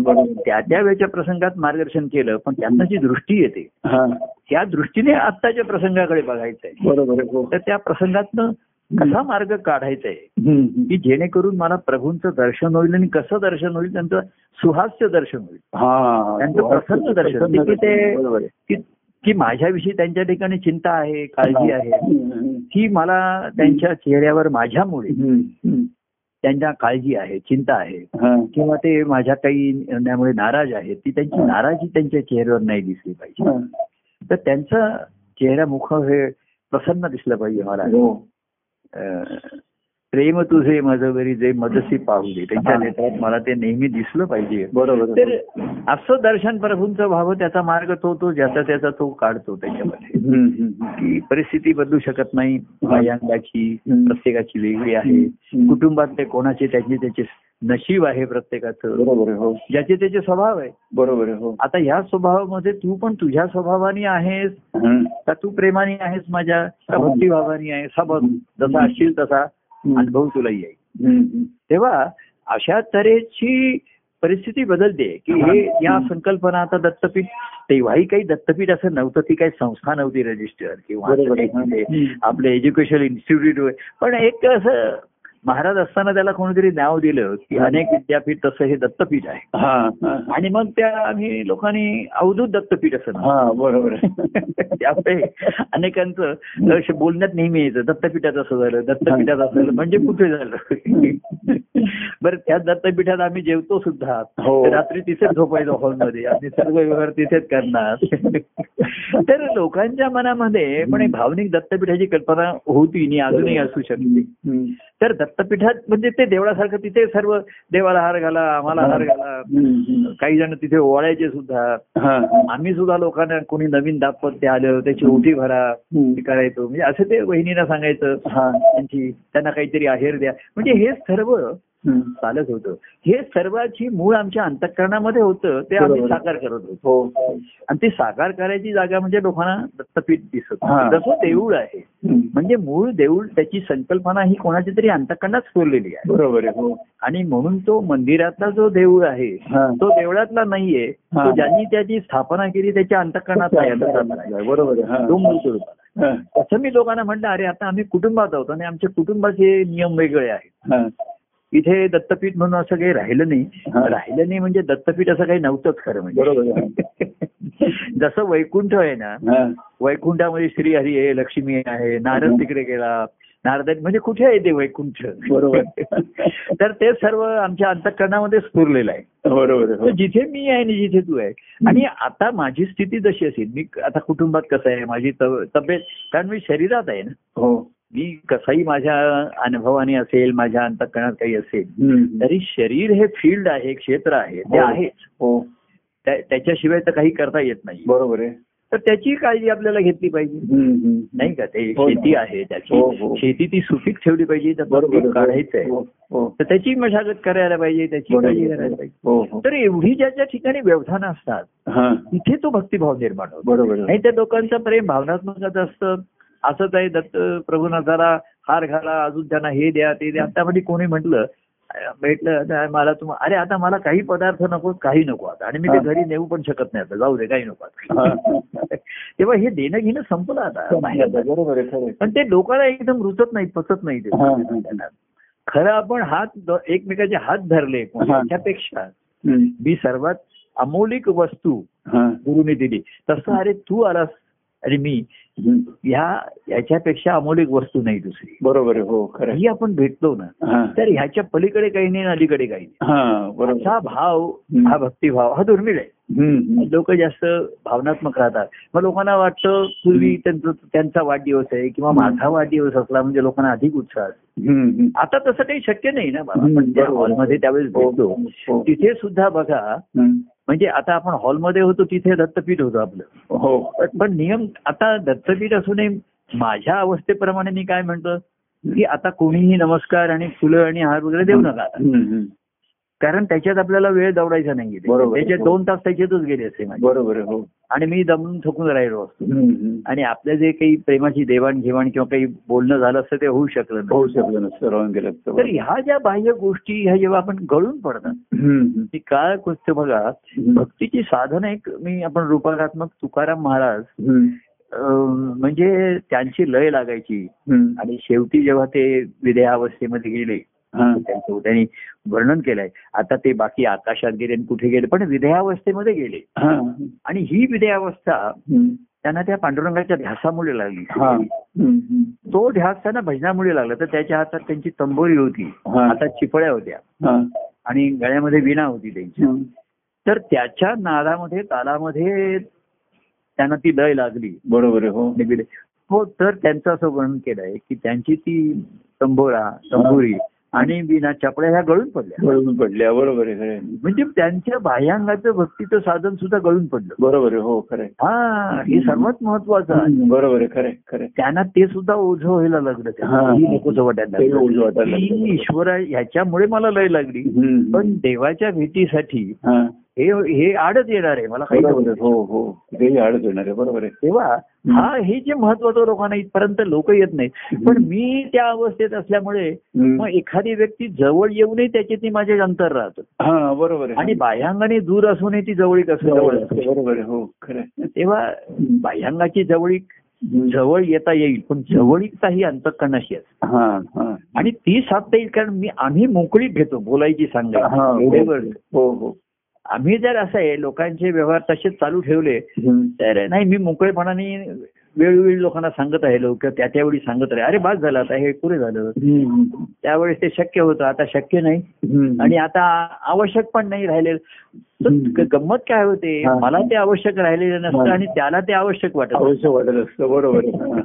Speaker 2: त्या त्या वेळच्या प्रसंगात मार्गदर्शन केलं पण त्यांना जी दृष्टी येते
Speaker 1: हा.
Speaker 2: त्या दृष्टीने आत्ताच्या प्रसंगाकडे बघायचं आहे
Speaker 1: बरोबर हो.
Speaker 2: तर त्या प्रसंगातनं कसा मार्ग काढायचा आहे. की जेणेकरून मला प्रभूंचं दर्शन होईल आणि कसं दर्शन होईल त्यांचं सुहास्य दर्शन होईल. त्यांचं प्रसन्न दर्शन. की ते की माझ्याविषयी त्यांच्या ठिकाणी चिंता आहे काळजी आहे. ही मला त्यांच्या चेहऱ्यावर माझ्यामुळे. त्यांच्या काळजी आहे चिंता आहे. किंवा ते माझ्या काही निर्णयामुळे नाराज आहेत ती त्यांची नाराजी त्यांच्या चेहऱ्यावर नाही दिसली पाहिजे. तर त्यांचं चेहरा मुख हे प्रसन्न दिसलं पाहिजे मला
Speaker 1: हो.
Speaker 2: प्रेम तुझे माझवरी जे मदसी पाहू दे त्यांच्या. नेत्रात मला ते नेहमी दिसलं पाहिजे.
Speaker 1: बरोबर
Speaker 2: तर असं दर्शन प्रभूंचं व्हावं त्याचा मार्ग तो तो ज्याचा त्याचा तो काढतो त्याच्यामध्ये. की परिस्थिती बदलू शकत नाही. बाह्यांगाची
Speaker 1: हम्म.
Speaker 2: प्रत्येकाची वेगळी आहे. कुटुंबातले कोणाचे त्याचे त्याचे नशीब आहे प्रत्येकाचं.
Speaker 1: बरोबर आहे हो.
Speaker 2: ज्याचे त्याचे स्वभाव आहे.
Speaker 1: बरोबर आहे हो.
Speaker 2: आता ह्या स्वभावामध्ये तू पण तुझ्या स्वभावाने आहेस. का तू प्रेमाने आहेस माझ्या? का
Speaker 1: हो.
Speaker 2: भक्तिभावाने आहेस? हा बघ जसा असशील तसा. अनुभव तुला येईल. तेव्हा अशा तऱ्हेची परिस्थिती बदलते की हे या संकल्पना आता दत्तपीठ तेव्हाही काही दत्तपीठ असं नव्हतं ती काही संस्था नव्हती रजिस्टर किंवा. आपलं एज्युकेशन इन्स्टिट्यूट पण एक असं महाराज असताना त्याला कोणीतरी नाव दिलं की अनेक विद्यापीठ तसं हे दत्तपीठ आहे. आणि मग त्या आम्ही लोकांनी अवधूत दत्तपीठ असं
Speaker 1: हा बरोबर.
Speaker 2: त्यामुळे अनेकांचं बोलण्यात नेहमी यायचं दत्तपीठात असं झालं दत्तपीठात असं झालं म्हणजे कुठे झालं? बरं त्या दत्तपीठात आम्ही जेवतो सुद्धा.
Speaker 1: हो.
Speaker 2: रात्री तिथेच झोपायचो हॉलमध्ये. आम्ही सर्व व्यवहार तिथेच करणार. तर लोकांच्या मनामध्ये पण भावनिक दत्तपीठाची कल्पना होती आणि अजूनही असू शकते. तर दत्तपीठात म्हणजे ते देवळासारखं तिथे सर्व देवाला हार घाला आम्हाला हार घाला. काही जण तिथे ओवाळायचे सुद्धा. आम्ही सुद्धा लोकांना कोणी नवीन दाम्पत्य आलं त्याची ओटी भरा करायचो. म्हणजे असं ते वहिनीला सांगायचं त्यांची त्यांना काहीतरी आहेर द्या. म्हणजे हे सर्व. चालत होतं हे सर्वाची मूळ आमच्या अंतकरणामध्ये होतं ते आम्ही. साकार करत होतो
Speaker 1: हो
Speaker 2: आणि ते साकार करायची जागा म्हणजे लोकांना दत्तपीठ दिसत. जसं देऊळ आहे. म्हणजे मूळ देऊळ त्याची संकल्पना ही कोणाच्या तरी अंतकरणात स्फोरलेली आहे
Speaker 1: बरोबर आहे हो
Speaker 2: आणि म्हणून तो मंदिरातला जो देऊळ आहे. तो देवळातला नाहीये. तो ज्यांनी त्याची स्थापना केली त्याच्या अंतकरणात आहे.
Speaker 1: बरोबर.
Speaker 2: तो मूळ स्वरूपात
Speaker 1: हा.
Speaker 2: तसं मी लोकांना म्हटलं अरे आता आम्ही कुटुंबात आहोत आणि आमच्या कुटुंबाचे नियम वेगळे आहेत. इथे दत्तपीठ म्हणून असं काही राहिलं नाही. राहिलं नाही म्हणजे दत्तपीठ असं काही नव्हतंच खरं म्हणजे. जसं वैकुंठ आहे ना. वैकुंठामध्ये श्रीहरी आहे लक्ष्मी आहे नारद तिकडे गेला. नारद म्हणजे कुठे आहे ते वैकुंठ?
Speaker 1: बरोबर.
Speaker 2: तर ते सर्व आमच्या अंतकरणामध्ये स्फुरलेलं आहे.
Speaker 1: बरोबर.
Speaker 2: जिथे मी आहे आणि जिथे तू आहे. आणि आता माझी स्थिती जशी असेल मी आता कुटुंबात कसं आहे माझी तब- तब्येत कारण मी शरीरात आहे ना.
Speaker 1: हो.
Speaker 2: मी कसाही माझ्या अनुभवाने असेल माझ्या अंतकरणात काही असेल. तरी शरीर हे फील्ड आहे क्षेत्र आहे ते
Speaker 1: हो.
Speaker 2: आहेच
Speaker 1: हो
Speaker 2: त्या- त्याच्याशिवाय तर काही करता येत नाही
Speaker 1: बरोबर आहे
Speaker 2: तर त्याची काळजी आपल्याला घेतली पाहिजे. नाही का ते
Speaker 1: हो.
Speaker 2: शेती आहे त्याची. शेती ती सुपीक ठेवली पाहिजे त्याचं
Speaker 1: बरोबर.
Speaker 2: काढायचं आहे. तर त्याची मशागत करायला पाहिजे त्याची काळजी. करायला पाहिजे तर एवढी ज्याच्या ठिकाणी व्यवधान असतात तिथे तो भक्तिभाव निर्माण होतो
Speaker 1: बरोबर
Speaker 2: आणि त्या लोकांचं प्रेम भावनात्मकच असतं असंच आहे दत्त प्रभुनाथाला हार घाला अजून त्यांना हे द्या ते द्या आता म्हणजे कोणी म्हटलं भेटलं मला तुम अरे आता मला काही पदार्थ नको काही नको आता आणि मी ते. घरी नेऊ पण शकत नाही आता जाऊ दे काही नको. आता तेव्हा हे देणं घेणं संपलं आता. पण ते लोकांना एकदम रुचत नाही पचत नाही ते. खरं आपण हात एकमेकाचे हात धरले. त्यापेक्षा. मी सर्वात अमौलिक वस्तू. गुरुने दिली तसं अरे तू आलास आणि मी. ह्या ह्याच्यापेक्षा अमौलिक वस्तू नाही दुसरी
Speaker 1: बरोबर हो खरं.
Speaker 2: ही आपण भेटलो ना
Speaker 1: हा.
Speaker 2: तर ह्याच्या पलीकडे काही नाही अलीकडे काही नाही
Speaker 1: हा
Speaker 2: भाव. हा भक्तिभाव हा दुर्मिळ आहे. लोक जास्त भावनात्मक राहतात मग लोकांना वाटतं पूर्वी त्यांचं त्यांचा वाढदिवस आहे किंवा माझा वाढदिवस असला म्हणजे लोकांना अधिक उत्साह. आता तसं काही शक्य नाही ना. हॉलमध्ये त्यावेळेस
Speaker 1: हो,
Speaker 2: भेटलो
Speaker 1: हो.
Speaker 2: तिथे सुद्धा बघा. म्हणजे आता आपण हॉलमध्ये होतो तिथे दत्तपीठ होतं आपलं.
Speaker 1: हो.
Speaker 2: पण- नियम आता दत्तपीठ असू नये माझ्या अवस्थेप्रमाणे मी काय म्हणतो की आता कोणीही नमस्कार आणि फुलं आणि हार वगैरे देऊ नका. कारण त्याच्यात आपल्याला वेळ दवडायचा नाहीये
Speaker 1: बरोबर.
Speaker 2: त्याचे दोन तास त्याच्यातच गेले असते
Speaker 1: बरोबर हो
Speaker 2: आणि मी दमून थकून राहिलो असतो. आणि आपलं जे काही प्रेमाची देवाणघेवाण किंवा काही बोलणं झालं असतं ते होऊ शकलं नाही
Speaker 1: होऊ शकलं नसतं.
Speaker 2: तर ह्या ज्या बाह्य गोष्टी ह्या जेव्हा आपण गळून पडतात. ती बघा
Speaker 1: हम्म.
Speaker 2: भक्तीची साधन एक मी आपण रूपकात्मक तुकाराम महाराज म्हणजे त्यांची लय लागायची. आणि शेवटी जेव्हा ते विधेयावस्थेमध्ये गेले. त्यांचं त्यांनी वर्णन केलंय आता ते बाकी आकाशात गेले आणि कुठे गेले पण विधेयावस्थेमध्ये गेले. आणि ही विधेयावस्था. त्यांना त्या पांडुरंगाच्या ध्यासामुळे लागली. तो ध्यास त्यांना भजनामुळे लागला तर त्याच्या हातात त्यांची तंबोरी होती. हातात चिपळ्या होत्या. आणि गळ्यामध्ये विणा होती त्यांची. तर त्याच्या नादामध्ये तालामध्ये त्यांना ती लय लागली
Speaker 1: बरोबर हो.
Speaker 2: हो तर त्यांचं असं वर्णन केलंय की त्यांची ती तंबोरा तंबुरी आणि बिना चपड्या ह्या गळून पडल्या
Speaker 1: गळून पडल्या बरोबर आहे.
Speaker 2: म्हणजे त्यांच्या बाह्यांगाचं भक्तीचं साधन सुद्धा गळून पडलं
Speaker 1: बरोबर आहे हो खरं.
Speaker 2: हा हे सर्वात महत्वाचं
Speaker 1: बरोबर आहे खरं खरं.
Speaker 2: त्यांना ते सुद्धा ओझं व्हायला लागलं वाटायला. ही ईश्वरा ह्याच्यामुळे मला लय लागली. पण देवाच्या भेटीसाठी
Speaker 1: हा.
Speaker 2: हे आडत येणार आहे मला काही.
Speaker 1: हो हो आडच होणार आहे बरोबर आहे
Speaker 2: तेव्हा हा हे जे महत्वाचं लोकांना इथपर्यंत लोक येत नाहीत. पण मी त्या अवस्थेत असल्यामुळे. मग एखादी व्यक्ती जवळ येऊनही त्याची ती माझे अंतर राहत.
Speaker 1: हा बरोबर
Speaker 2: आणि बाह्यांगाने दूर असूनही ती जवळीक असते
Speaker 1: जवळ
Speaker 2: जवळ
Speaker 1: असते. बरोबर हो खरं.
Speaker 2: तेव्हा बाह्यांगाची जवळीक. जवळ येता येईल पण जवळीकता ही अंतकरणाशी असते. आणि ती साधता येईल कारण मी आम्ही मोकळीक घेतो बोलायची
Speaker 1: हा.
Speaker 2: आम्ही जर असं आहे लोकांचे व्यवहार तसेच चालू ठेवले. तर नाही मी मोकळेपणाने वेळोवेळी लोकांना सांगत राहिलो किंवा त्या त्यावेळी सांगत राहिले अरे बाद झालं आता हे पुरे झालं. त्यावेळेस ते शक्य होतं आता शक्य नाही. आणि आता आवश्यक पण नाही राहिले तर. गंमत काय होते
Speaker 1: हा.
Speaker 2: मला ते आवश्यक राहिलेलं नसतं
Speaker 1: हा.
Speaker 2: आणि त्याला ते आवश्यक वाटत
Speaker 1: अवश्य वाटत असतं बरोबर.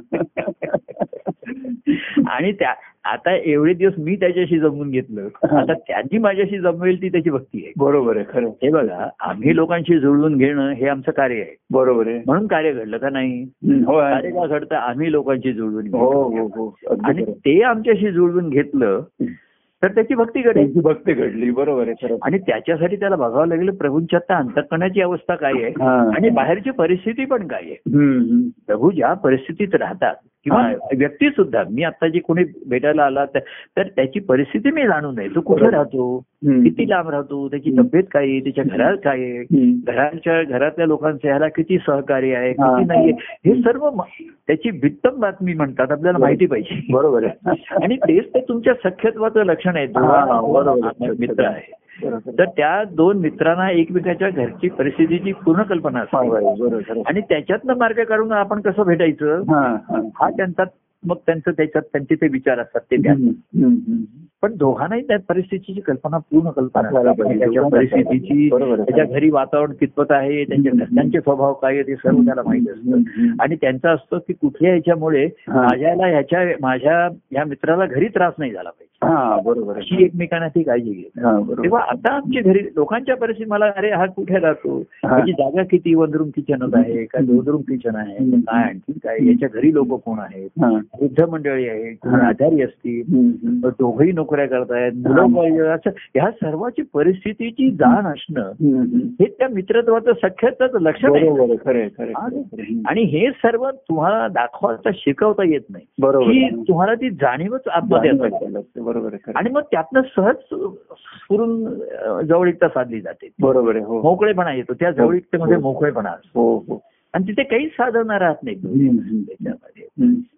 Speaker 2: आणि त्या आता एवढे दिवस मी त्याच्याशी जमवून घेतलं
Speaker 1: हा.
Speaker 2: आता त्यांनी माझ्याशी जमवेल ती त्याची भक्ती आहे
Speaker 1: बरोबर आहे खरं
Speaker 2: हे बघा आम्ही लोकांशी जुळवून घेणं हे आमचं कार्य आहे
Speaker 1: बरोबर आहे
Speaker 2: म्हणून कार्य घडलं का नाही.
Speaker 1: हो.
Speaker 2: कार्य का घडतं आम्ही लोकांशी जुळवून
Speaker 1: हो
Speaker 2: घेतो
Speaker 1: हो हो अगदी
Speaker 2: आणि. ते आमच्याशी जुळवून घेतलं तर त्याची भक्ती घडेल
Speaker 1: भक्ती घडली बरोबर आहे
Speaker 2: आणि त्याच्यासाठी त्याला बघावं लागेल प्रभूंच्या त्या अंतकरणाची अवस्था काय आहे. आणि बाहेरची परिस्थिती पण काय आहे. प्रभू ज्या परिस्थितीत राहतात किंवा. व्यक्ती सुद्धा मी आता जे कोणी भेटायला आला तर त्याची परिस्थिती मी जाणून नये तो कुठे राहतो. किती लांब राहतो? त्याची तब्येत काय आहे? त्याच्या घरात काय. घराच्या घरातल्या लोकांचं ह्याला किती सहकार्य आहे. किती नाहीये? हे सर्व त्याची वित्तम बातमी म्हणतात. आपल्याला माहिती पाहिजे.
Speaker 1: बरोबर आहे.
Speaker 2: आणि तेच ते तुमच्या सख्यत्वाचं लक्षण आहे. मित्र आहे. तर त्या दोन मित्रांना एकमेकाच्या घरची परिस्थितीची पूर्ण कल्पना असते. आणि त्याच्यातनं मार्ग काढून आपण कसं भेटायचं
Speaker 1: हा,
Speaker 2: त्यांचा मग त्यांचं त्याच्यात त्यांचे ते विचार असतात ते. पण दोघांनाही त्या परिस्थितीची कल्पना पूर्ण कल्पना परिस्थितीची. त्याच्या घरी वातावरण कितपत आहे त्यांच्या घरच्यांचे स्वभाव काय आहे ते सर्व त्याला माहीत असतं. आणि त्यांचं असतं की कुठल्या ह्याच्यामुळे. माझ्याला ह्याच्या माझ्या या मित्राला घरी त्रास नाही झाला पाहिजे
Speaker 1: बरोबर.
Speaker 2: अशी एकमेकांना ती काळजी घेत
Speaker 1: हा बरोबर
Speaker 2: तेव्हा आता आमच्या घरी लोकांच्या परिस्थिती मला अरे हा कुठे राहतो
Speaker 1: हा.
Speaker 2: त्याची जागा किती वन रूम किचनच आहे का दोन रूम किचन आहे. काय आणखी काय याच्या घरी लोक कोण आहेत
Speaker 1: हा.
Speaker 2: वृद्ध मंडळी आहेत कोण
Speaker 1: हा.
Speaker 2: आजारी असतील. दोघही नोकऱ्या करतायत मुलं
Speaker 1: हा.
Speaker 2: असं ह्या सर्वाची परिस्थितीची जाण असणं. हे त्या मित्रत्वाचं
Speaker 1: खरं आहे,
Speaker 2: आणि- हे सर्व तुम्हाला दाखवता शिकवता येत नाही
Speaker 1: बरोबर.
Speaker 2: तुम्हाला ती जाणीवच आतमध्ये
Speaker 1: बरोबर आहे.
Speaker 2: आणि मग त्यातनं सहज स्फुरून जवळीकता साधली जाते
Speaker 1: बरोबर आहे हो
Speaker 2: मोकळेपणा येतो त्या जवळीकतेमध्ये
Speaker 1: हो.
Speaker 2: मोकळेपणा असतो
Speaker 1: हो हो
Speaker 2: आणि तिथे काहीच साधनं राहत नाही. त्याच्यामध्ये.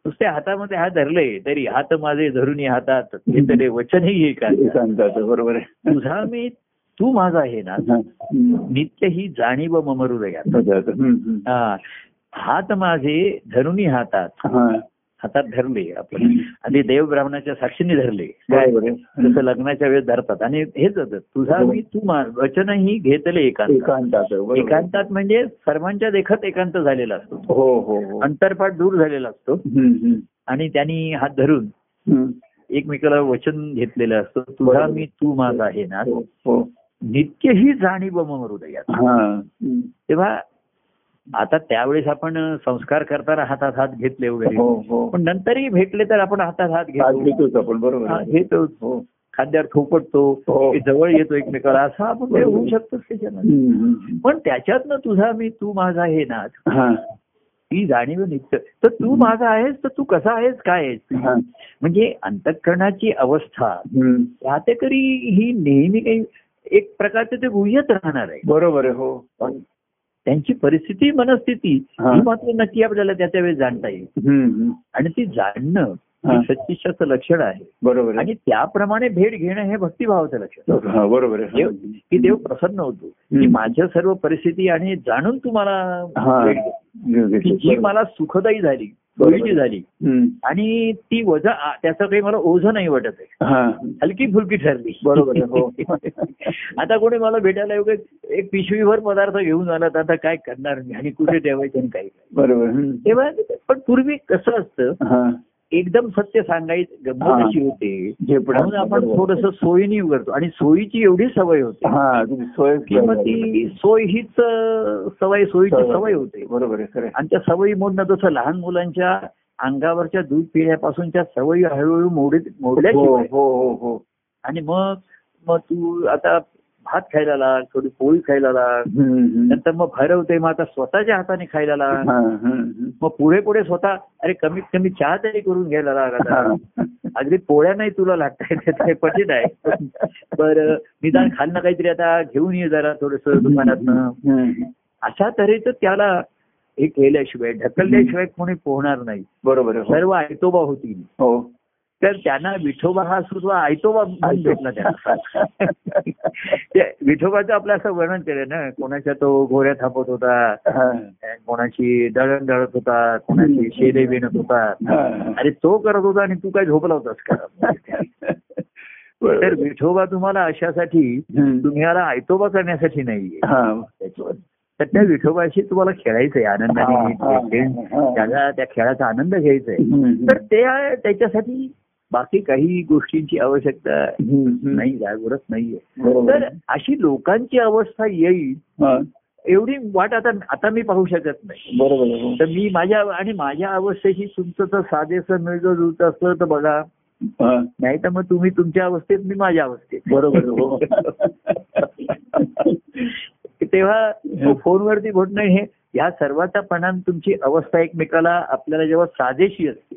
Speaker 2: नुसते हातामध्ये हात धरले तरी हात माझे धरून हातात हे तरी वचनही हे का
Speaker 1: एकांतात, बरोबर आहे
Speaker 2: तुझा मी तू माझा आहे ना
Speaker 1: हा.
Speaker 2: नित्य ही जाणीव मम हृदयात. हा. हात माझे धरुनी हातात
Speaker 1: हा.
Speaker 2: हातात धरले आपण. आणि देव ब्राह्मणाच्या साक्षीने धरले. जसं लग्नाच्या वेळेस धरतात. आणि हेच होतं. तुझा मी तू मा- वचनही घेतले एकांत
Speaker 1: एकांतात.
Speaker 2: एकांतात म्हणजे सर्वांच्या देखत एकांत झालेला असतो.
Speaker 1: हो हो हो.
Speaker 2: अंतरपाठ दूर झालेला असतो. आणि त्यांनी हात धरून. एकमेकाला वचन घेतलेलं असतं. तुझा. मी तू माझा आहे ना.
Speaker 1: हो हो.
Speaker 2: नित्य ही जाणीव मम हृदयात.
Speaker 1: हा.
Speaker 2: तेव्हा आता त्यावेळेस आपण संस्कार करताना हातात हात घेतले वगैरे.
Speaker 1: हो हो.
Speaker 2: पण नंतरही भेटले तर आपण हातात हात घेतो.
Speaker 1: घेतोच आपण बरोबर
Speaker 2: हा. घेतो
Speaker 1: हो.
Speaker 2: खाद्यावर थोपटतो
Speaker 1: हो.
Speaker 2: जवळ येतो एकमेकाला असं आपण होऊ शकतो. पण त्याच्यातनं तुझा मी तू माझा आहे ना
Speaker 1: हा.
Speaker 2: ती जाणीव नित्य तर तू माझा आहेस तर तू कसा आहेस काय आहेस?
Speaker 1: हा.
Speaker 2: म्हणजे अंतःकरणाची अवस्था. यातेकरी ही नेहमी काही एक प्रकारचं ते गुह्यच राहणार आहे.
Speaker 1: बरोबर आहे हो.
Speaker 2: त्यांची परिस्थिती मनस्थिती
Speaker 1: हा.
Speaker 2: मात्र नक्की आपल्याला त्याच्या वेळेस जाणता येईल. आणि ती जाणणं सच्चिष्टाचं लक्षण आहे.
Speaker 1: बरोबर
Speaker 2: आणि त्याप्रमाणे भेट घेणं हे भक्तिभावाचं लक्षण
Speaker 1: बरोबर
Speaker 2: की देव प्रसन्न होतो. की. माझ्या सर्व परिस्थिती आणि जाणून तुम्हाला
Speaker 1: हा.
Speaker 2: जी मला सुखदायी झाली सोयीची झाली. आणि ती वजा त्याचं काही मला ओझं नाही वाटत आहे. हलकी फुलकी ठरली.
Speaker 1: बरोबर हो.
Speaker 2: आता कोणी मला भेटायला येऊ एक पिशवीभर पदार्थ घेऊन आला तर आता काय करणार मी? आणि कुठे ठेवायचे आणि काय?
Speaker 1: बरोबर.
Speaker 2: तेव्हा पण पूर्वी कसं असतं
Speaker 1: हा.
Speaker 2: एकदम सत्य सांगायचं गंमत. अशी होते. म्हणून आपण. थोडस सोयीने करतो आणि सोयीची एवढी सवय होते
Speaker 1: हा सोय
Speaker 2: मग ती सोय हीच सवय सोयीची सवय होते
Speaker 1: बरोबर आहे.
Speaker 2: आणि त्या सवयीमधनं जसं लहान मुलांच्या अंगावरच्या दूध पिण्यापासूनच्या सवयी हळूहळू मोड मोडल्याशिवाय
Speaker 1: हो हो हो
Speaker 2: आणि मग मग तू आता भात खायला लाग थोडी पोळी खायला लाग. नंतर मग भरवते मग आता स्वतःच्या हाताने खायला लाग. मग पुढे पुढे स्वतः अरे कमीत कमी चहा तरी करून घ्यायला लाग आता. अगदी पोळ्या नाही तुला लागतायत ते पटीत आहे बरं निदान खाल्लं काहीतरी आता घेऊन ये जरा थोडस दुकानातनं
Speaker 1: हम्म.
Speaker 2: अशा तऱ्हेचं त्याला हे केल्याशिवाय ढकलल्याशिवाय कोणी पोहणार नाही
Speaker 1: बरोबर हो.
Speaker 2: सर्व आयतोबा होतील
Speaker 1: हो
Speaker 2: तर त्यांना विठोबा हा सुद्धा आयतोबा भेटला त्यांना ते विठोबाचं आपलं असं वर्णन केलं ना कोणाच्या तो घोऱ्या थापत होता. कोणाची दळण दळत होता कोणाची शेले विणत होता. अरे तो करत होता आणि तू काय झोपला होतास का तर. विठोबा तुम्हाला अशासाठी. तुम्हाला आयतोबा करण्यासाठी नाहीये
Speaker 1: हा.
Speaker 2: तर त्या विठोबाशी तुम्हाला खेळायचंय आनंदाने. त्याला त्या खेळाचा आनंद घ्यायचा आहे. तर त्या त्याच्यासाठी बाकी काही गोष्टींची आवश्यकता. नाही जरूरत नाहीये. तर अशी लोकांची अवस्था येईल. एवढी वाट आता आता मी पाहू शकत नाही
Speaker 1: बरोबर.
Speaker 2: तर मी माझ्या आणि माझ्या अवस्थेशी तुमचं तर साधेसं मिळतं जुळतं असलं तर बघा. नाही तर मग तुम्ही तुमच्या अवस्थेत मी माझ्या अवस्थेत
Speaker 1: बरोबर हो.
Speaker 2: तेव्हा फोनवरती बोलणं हे या सर्वाचा परिणाम तुमची अवस्था एकमेकाला आपल्याला जेव्हा साजेशी असते.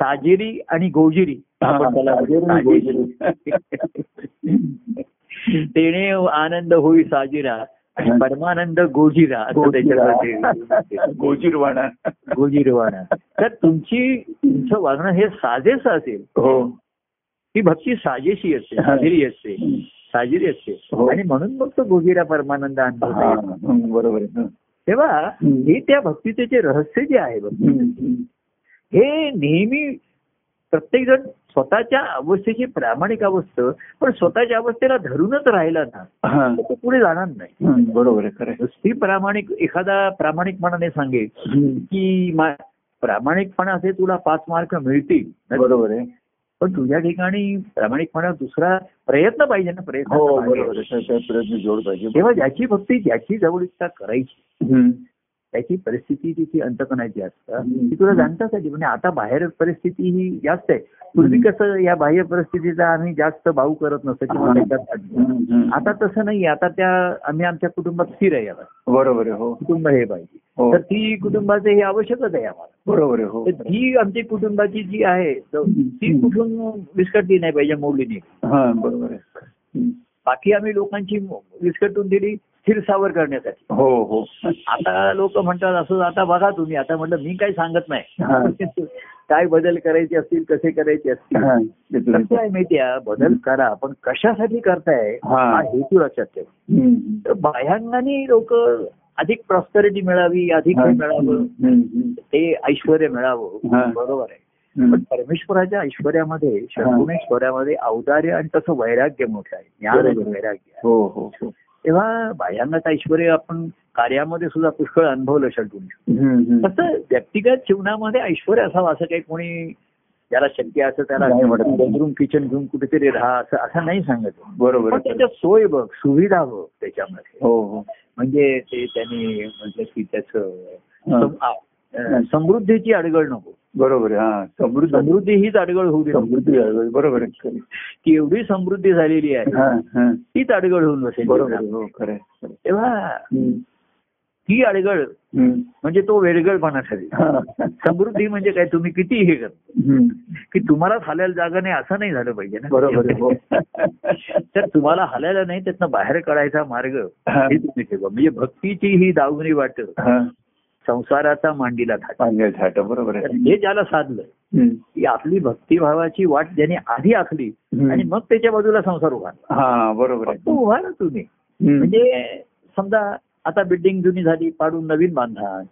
Speaker 2: साजेरी आणि गोजिरी. तेणे आनंद होई साजिरा आणि परमानंद गोजिरा
Speaker 1: गोजीरवाणा.
Speaker 2: गोजिरवाणा. तर तुमची तुमचं वागणं हे साजेसं असेल.
Speaker 1: हो.
Speaker 2: ही भक्ती साजेशी असते साजेरी असते. साजिरी असते.
Speaker 1: हो.
Speaker 2: आणि म्हणून मग तो गोजिरा परमानंद.
Speaker 1: हं, बरोबर आहे.
Speaker 2: तेव्हा. हे त्या भक्तीचे जे रहस्य जे आहे भक्ती
Speaker 1: हं, हं.
Speaker 2: हे नेहमी प्रत्येक जण स्वतःच्या अवस्थेची प्रामाणिक अवस्था पण स्वतःच्या अवस्थेला धरूनच राहिला ना
Speaker 1: हा.
Speaker 2: तर तो पुढे जाणार नाही
Speaker 1: हं, बरोबर आहे.
Speaker 2: नुसती प्रामाणिक एखादा प्रामाणिकपणाने सांगेल
Speaker 1: हं,
Speaker 2: की मा- प्रामाणिकपणाचे तुला पाच मार्क मिळतील
Speaker 1: बरोबर आहे
Speaker 2: पण तुझ्या ठिकाणी प्रामाणिकपणा दुसरा प्रयत्न पाहिजे ना
Speaker 1: हो
Speaker 2: प्रयत्न
Speaker 1: पाहिजे
Speaker 2: तेव्हा ज्याची भक्ती ज्याची जवळीकता करायची
Speaker 1: हं.
Speaker 2: त्याची परिस्थिती तिची अंतकणाची असतात. ती तुला जाणताच म्हणजे आता बाहेर परिस्थिती ही जास्त आहे. पूर्वी कसं या बाह्य परिस्थितीचा आम्ही जास्त भाऊ करत नसतो किंवा
Speaker 1: हा.
Speaker 2: त्याच्यात.
Speaker 1: हं, हं.
Speaker 2: आता तसं नाही आता त्या आम्ही आमच्या कुटुंबात स्थिर आहे
Speaker 1: बरोबर आहे हो.
Speaker 2: कुटुंब हे पाहिजे
Speaker 1: हो.
Speaker 2: तर ती कुटुंबाचे हे आवश्यकच आहे आम्हाला.
Speaker 1: बरोबर आहे हो.
Speaker 2: ती आमची कुटुंबाची जी आहे ती कुठून विस्कटली नाही पाहिजे मोडली नाही.
Speaker 1: हा बरोबर आहे. हं.
Speaker 2: बाकी आम्ही लोकांची विस्कटून दिली. स्थिरसावर करण्यासाठी.
Speaker 1: हो हो.
Speaker 2: आता लोक म्हणतात असं आता बघा तुम्ही. आता म्हटलं मी काही सांगत. नाही. काय बदल करायचे असतील कसे करायचे असतील? कसं आहे माहितीये बदल करा. पण कशासाठी करताय?
Speaker 1: हा.
Speaker 2: हेतू लक्षात ठेवा. तर बाह्यांगाने लोक अधिक प्रॉस्पेरिटी मिळावी अधिक मिळावं. ते ऐश्वर मिळावं. बरोबर आहे. पण परमेश्वराच्या ऐश्वर्यामध्ये षडगुणेश्वर्यामध्ये औदार्य आणि तसं वैराग्य मोठं आहे. ज्ञान आणि. वैराग्य आहे.
Speaker 1: हो हो हो.
Speaker 2: तेव्हा बाह्यांगात ऐश्वर आपण कार्यामध्ये सुद्धा पुष्कळ अनुभवलं
Speaker 1: हं.
Speaker 2: तसं व्यक्तिगत जीवनामध्ये ऐश्वर असावं असं काही कोणी ज्याला शक्य असं त्याला
Speaker 1: नाही म्हणत.
Speaker 2: बेडरूम किचन घेऊन कुठेतरी राहा असं असं नाही सांगत
Speaker 1: बरोबर.
Speaker 2: त्याच्यात सोय बघ सुविधा बघ त्याच्यामध्ये
Speaker 1: हो हो
Speaker 2: म्हणजे ते त्यांनी म्हटलं की त्याचं समृद्धीची अडगळ नको
Speaker 1: बरोबर आहे हा समृद्ध
Speaker 2: समृद्धी हीच अडगळ होऊ दे.
Speaker 1: समृद्धी. बरोबर आहे.
Speaker 2: की एवढी समृद्धी झालेली आहे. तीच अडगळ होऊन बसेल
Speaker 1: बरोबर. हो.
Speaker 2: तेव्हा
Speaker 1: हं.
Speaker 2: अडगळ. म्हणजे तो वेडगळपणा ठरेल. समृद्धी म्हणजे काय तुम्ही किती हे कर. की तुम्हाला हालायला जागा नाही असं नाही झालं पाहिजे ना
Speaker 1: बरोबर आहे. हो.
Speaker 2: तर तुम्हाला हालायला नाही त्यातनं बाहेर काढायचा मार्ग
Speaker 1: हा.
Speaker 2: तुम्ही ठेवा म्हणजे भक्तीची ही दावणी वाट
Speaker 1: हा.
Speaker 2: संसाराचा मांडीला थाट
Speaker 1: बरोबर
Speaker 2: हे ज्याला साधलं. की आपली भक्तिभावाची वाट ज्याने आधी आखली. आणि मग त्याच्या बाजूला संसार उभारला
Speaker 1: हा बरोबर
Speaker 2: उभारा तुम्ही. म्हणजे समजा आता बिल्डिंग जुनी झाली पाडून नवीन बांधा.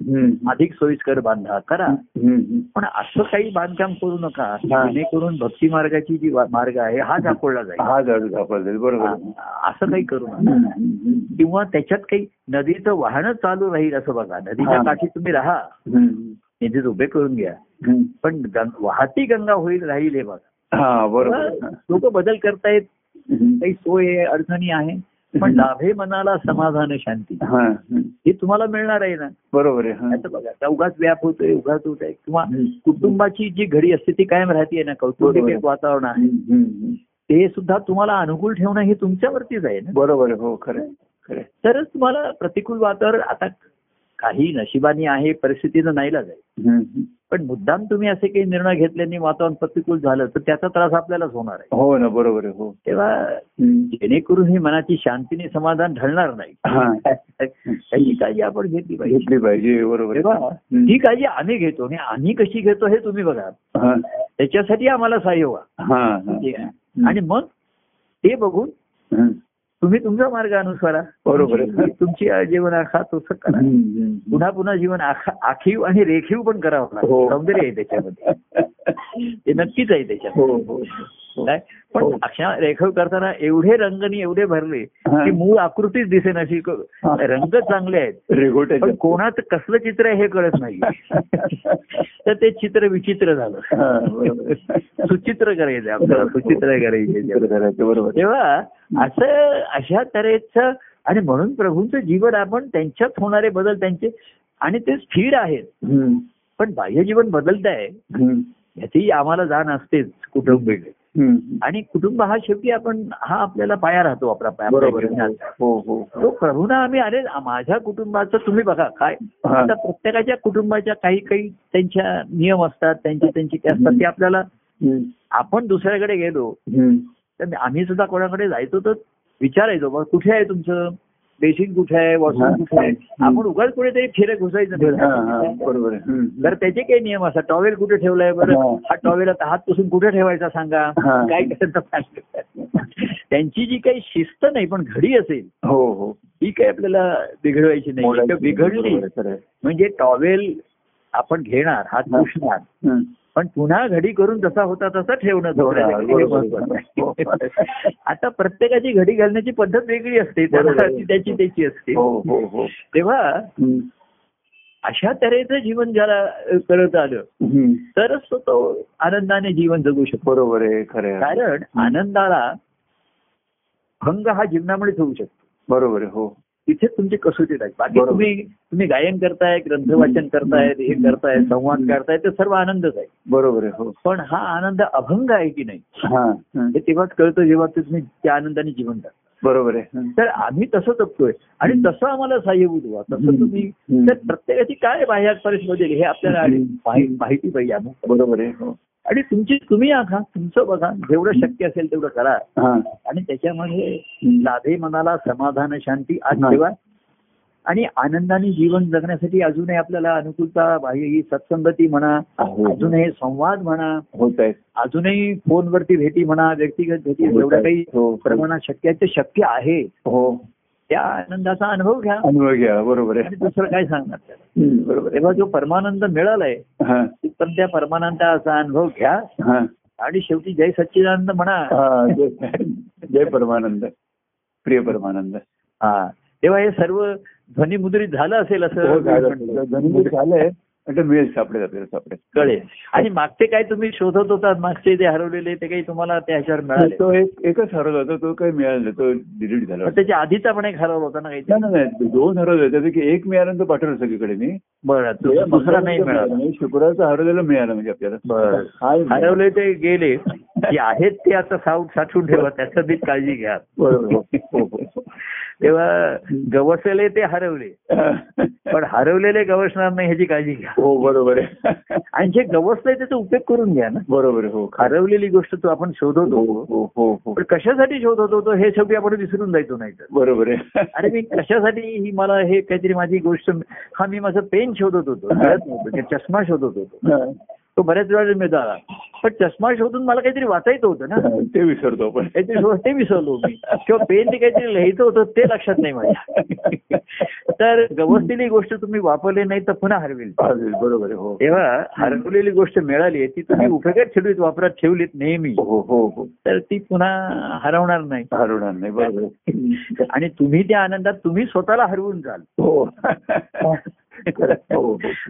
Speaker 2: अधिक सोयीस्कर बांधा करा. पण असं काही बांधकाम करू नका. जेणेकरून भक्ती मार्गाची जी मार्ग आहे हा दाखवला जाईल
Speaker 1: हा जाईल बरोबर
Speaker 2: असं काही करू. नका. किंवा त्याच्यात काही नदीचं वाहन चालू राहील असं बघा नदीच्या. काठी तुम्ही राहा. निधीत उभे करून घ्या. पण वाहती गंगा होईल राहील हे बघा
Speaker 1: बरोबर
Speaker 2: लोक बदल करतायत. काही सोय आहे, अडचणी आहे पण लाभे मनाला समाधान शांती
Speaker 1: हा
Speaker 2: तुम्हाला मिळणार आहे ना
Speaker 1: बरोबर आहे हा.
Speaker 2: बघा उगाच व्याप होतोय उगाच होत आहे किंवा. कुटुंबाची जी घडी असते ती कायम राहते ना कौटुंबिक. एक वातावरण आहे. ते सुद्धा तुम्हाला अनुकूल ठेवणं हे तुमच्यावरतीच आहे ना
Speaker 1: बरोबर हो खरं.
Speaker 2: तरच तुम्हाला प्रतिकूल वातावरण आता काही नशिबानी आहे परिस्थितीनं नाहीलाच आहे. पण मुद्दाम तुम्ही असे काही निर्णय घेतल्याने वातावरण प्रतिकूल झालं तर त्याचा त्रास आपल्यालाच होणार आहे
Speaker 1: हो ना बरोबर आहे हो
Speaker 2: तेव्हा. जेणेकरून ही मनाची शांतीने समाधान ढळणार नाही
Speaker 1: हा.
Speaker 2: त्याची काळजी आपण घेतली पाहिजे
Speaker 1: घेतली पाहिजे बरोबर.
Speaker 2: ही काळजी आम्ही घेतो आणि आम्ही कशी घेतो हे तुम्ही बघा. त्याच्यासाठी आम्हाला सहाय्य व्हा? आणि मग ते बघून. तुम्ही तुमचा मार्ग अनुसरा
Speaker 1: बरोबर आहे.
Speaker 2: तुमची- जीवन आखा तसं करा. पुन्हा पुन्हा जीवन आखा- आखीव आणि रेखीव पण करावं लागतं
Speaker 1: हो.
Speaker 2: सौंदर्य आहे त्याच्यामध्ये ते नक्कीच आहे त्याच्यात
Speaker 1: हो हो हो.
Speaker 2: काय पण
Speaker 1: हो.
Speaker 2: अशा रेखीव करताना एवढे रंगनी एवढे भरले
Speaker 1: हा.
Speaker 2: की मूळ आकृतीच दिसेन अशी
Speaker 1: हा.
Speaker 2: रंग चांगले आहेत. पण कोणात कसलं चित्र आहे हे कळत नाही तर ते चित्र विचित्र झालं
Speaker 1: हा.
Speaker 2: सुचित्र करायचं आपल्याला सुचित्र करायचे
Speaker 1: बरोबर
Speaker 2: तेव्हा असं अशा तऱ्हेचं आणि म्हणून प्रभूंचं जीवन आपण त्यांच्यात होणारे बदल त्यांचे आणि ते स्थिर आहेत. पण बाह्य जीवन बदलत आहे. ह्याची आम्हाला जाण असतेच कुटुंबिक. आणि कुटुंब हा शेवटी आपण हा आपल्याला पाया राहतो आपला पाया. जीवनाचा.
Speaker 1: हो हो
Speaker 2: तो प्रभूना आम्ही अरे माझ्या कुटुंबाचं तुम्ही बघा काय
Speaker 1: हा.
Speaker 2: आता प्रत्येकाच्या कुटुंबाच्या काही काही त्यांच्या नियम असतात त्यांचे त्यांचे ते असतात ते आपल्याला. आपण दुसऱ्याकडे गेलो. तर आम्ही सुद्धा कोणाकडे जायचो तर विचारायचो बा कुठे आहे तुमचं बेसिन कुठे आहे. वॉशरूम कुठे आहे आपण उगाच कुठेतरी फेरे घुसायचं.
Speaker 1: बरोबर.
Speaker 2: तर त्याचे काही नियम असतात टॉवेल कुठे ठेवलाय बरं
Speaker 1: हा.
Speaker 2: टॉवेल आता हात पुसून कुठे ठेवायचा सांगा. काय करायचं त्यांची जी काही शिस्त नाही पण घडी असेल
Speaker 1: हो हो
Speaker 2: ही काही आपल्याला बिघडवायची नाही बिघडली. म्हणजे टॉवेल आपण घेणार हात. पुसणार. पण पुन्हा घडी करून जसा होता तसा ठेवणं हे. महत्वाचं. आता प्रत्येकाची घडी घालण्याची पद्धत वेगळी असते त्याची त्याची असते
Speaker 1: हो हो हो
Speaker 2: तेव्हा. अशा तऱ्हेचं जीवन ज्याला करत आलं. तरच तो तो आनंदाने जीवन जगू शकतो
Speaker 1: बरोबर आहे खरं.
Speaker 2: कारण आनंदाला भंग हा जीवनामुळेच होऊ शकतो
Speaker 1: बरोबर आहे हो
Speaker 2: तिथेच तुमची कसोटी राहील बाकी. तुम्ही तुम्ही गायन करताय ग्रंथ वाचन करताय हे करताय संवाद करताय ते सर्व आनंदच आहे.
Speaker 1: बरोबर आहे हो.
Speaker 2: पण हा आनंद अभंग आहे की नाही?
Speaker 1: हा.
Speaker 2: तेव्हाच कळतं जेव्हा तुम्ही त्या आनंदाने जीवन करता
Speaker 1: बरोबर आहे.
Speaker 2: तर आम्ही तसं जगतोय. आणि तसं आम्हाला सहाय्यभूत व्हा तसं तुम्ही. तर प्रत्येकाची काय बाह्य परिस्थिती हे आपल्याला माहिती पाहिजे.
Speaker 1: बरोबर आहे हो.
Speaker 2: आणि तुमची तुम्ही आखा तुमचं बघा जेवढं शक्य असेल तेवढं करा आणि त्याच्यामध्ये. लाभे मनाला समाधान शांती आज. ठेवा आणि आनंदाने जीवन जगण्यासाठी अजूनही आपल्याला अनुकूलता बाह्य ही सत्संगती म्हणा
Speaker 1: हो.
Speaker 2: अजूनही संवाद म्हणा अजूनही फोनवरती भेटी म्हणा व्यक्तिगत भेटी जेवढ्या. काही
Speaker 1: हो.
Speaker 2: प्रमाणात शक्य आहे ते शक्य आहे
Speaker 1: हो
Speaker 2: त्या आनंदाचा अनुभव घ्या.
Speaker 1: अनुभव घ्या बरोबर आहे.
Speaker 2: दुसरं काय सांगणार?
Speaker 1: बरोबर
Speaker 2: तेव्हा जो परमानंद मिळालाय
Speaker 1: हा.
Speaker 2: पण त्या परमानंदाचा अनुभव घ्या.
Speaker 1: हा.
Speaker 2: आणि शेवटी जय सच्चिदानंद म्हणा.
Speaker 1: हा जय जय परमानंद. प्रिय परमानंद.
Speaker 2: हा. तेव्हा हे सर्व ध्वनिमुद्रित झालं असेल
Speaker 1: हो,
Speaker 2: असं. म्हणतो.
Speaker 1: जन्मदिन झालंय. ते मिळेल सापडेल आपल्याला सापडेल.
Speaker 2: कळेल. आणि मागचे काय तुम्ही शोधत होतात मागचे ते हरवलेले ते काही तुम्हाला त्या ह्याच्यावर मिळाले?
Speaker 1: तो एक एकच हरवला होता तो काही मिळाला नाही. तो डिलीट झाला
Speaker 2: त्याच्या आधीचा पण एक हरवला होता ना काही
Speaker 1: नाही दोन हरवले त्यापैकी एक मिळालं तर पाठवलं सगळीकडे मी.
Speaker 2: बरं दुसरा दुसरा नाही मिळाला.
Speaker 1: शुक्रवारचं हरवलेलं मिळालं म्हणजे आपल्याला.
Speaker 2: हरवले ते गेले. जे आहेत ते आता साऊट साठवून ठेवा त्याचं बी काळजी घ्या.
Speaker 1: बरोबर. हो, हो, हो.
Speaker 2: तेव्हा गवसले ते हरवले. पण हरवलेले गवसणार नाही ह्याची काळजी घ्या.
Speaker 1: हो बरोबर आहे.
Speaker 2: आणि जे गवसलंय त्याचा उपयोग करून घ्या ना.
Speaker 1: बरोबर हो.
Speaker 2: हरवलेली गोष्ट तो आपण शोधत
Speaker 1: हो हो हो
Speaker 2: पण कशासाठी शोधत होतो हे शेवटी आपण विसरून जायचो नाही तर
Speaker 1: बरोबर आहे.
Speaker 2: अरे मी कशासाठी ही मला हे काहीतरी माझी गोष्ट हा मी माझं पेन शोधत होतो. चष्मा शोधत होतो. तो बऱ्याच वेळा मिळाला पण चष्मा शोधून मला काहीतरी वाचायचं होतं ना.
Speaker 1: ते विसरतो
Speaker 2: काहीतरी शोध- ते विसरलो मी. किंवा पेन ते काहीतरी लिहायचं होतं ते लक्षात नाही माझ्या. तर गवसलेली गोष्ट तुम्ही वापरली नाही तर पुन्हा हरवेल.
Speaker 1: बरोबर हो.
Speaker 2: तेव्हा हरवलेली गोष्ट मिळाली ती तुम्ही उपयोगात ठेवलीत वापरात ठेवलीत नेहमी.
Speaker 1: हो हो हो.
Speaker 2: तर ती पुन्हा हरवणार नाही.
Speaker 1: हरवणार नाही बरोबर.
Speaker 2: आणि तुम्ही त्या आनंदात तुम्ही स्वतःला हरवून जाल.
Speaker 1: हो.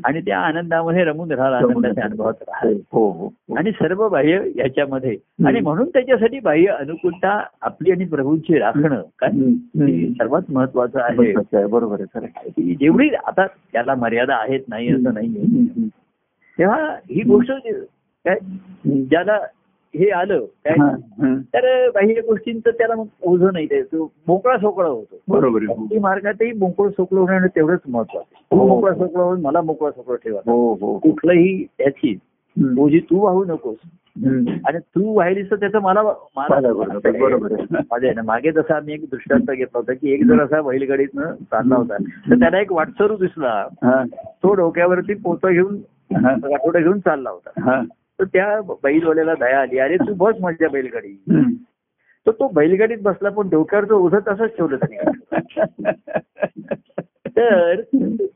Speaker 2: आणि त्या आनंदामध्ये रमून राहिला आनंदाच्या अनुभवात राहिला.
Speaker 1: हो हो हो.
Speaker 2: आणि सर्व बाह्य याच्यामध्ये. आणि म्हणून त्याच्यासाठी बाह्य अनुकूलता आपली आणि प्रभूंची राखणं हे
Speaker 1: हम्म.
Speaker 2: सर्वात महत्वाचं आहे.
Speaker 1: बरोबर आहे
Speaker 2: जेवढी आता त्याला मर्यादा आहेत नाही असं
Speaker 1: हम्म.
Speaker 2: तेव्हा ही गोष्ट काय? ज्याला हे आलं काय. तर बाह्य गोष्टींचं त्याला मग ओझं नाही ते तो मोकळा सोकळा होतो.
Speaker 1: बरोबर
Speaker 2: मार्गातही मोकळं सोकळं होणं तेवढंच महत्वाचं
Speaker 1: हो.
Speaker 2: मोकळा सोकळा होऊन मला मोकळा सोकळा ठेवा.
Speaker 1: हो हो.
Speaker 2: कुठलंही त्याची. ओझी तू वाहू नकोस. आणि तू वाहिलीस तर त्याचं मला. माझ्या मागे तसा आम्ही एक दृष्टांत घेतला होता की एक जण असा बैलगाडीतनं चालला होता तर त्याला एक वाटसरू दिसला. तो डोक्यावरती पोतं घेऊन घेऊन चालला होता. तर त्या बैलवाल्याला दया आली अरे तू बस माझ्या बैलगाडी. तर तो बैलगाडीत बसला पण डोक्यावर तो ओझं तसंच ठेवलं त्याने तर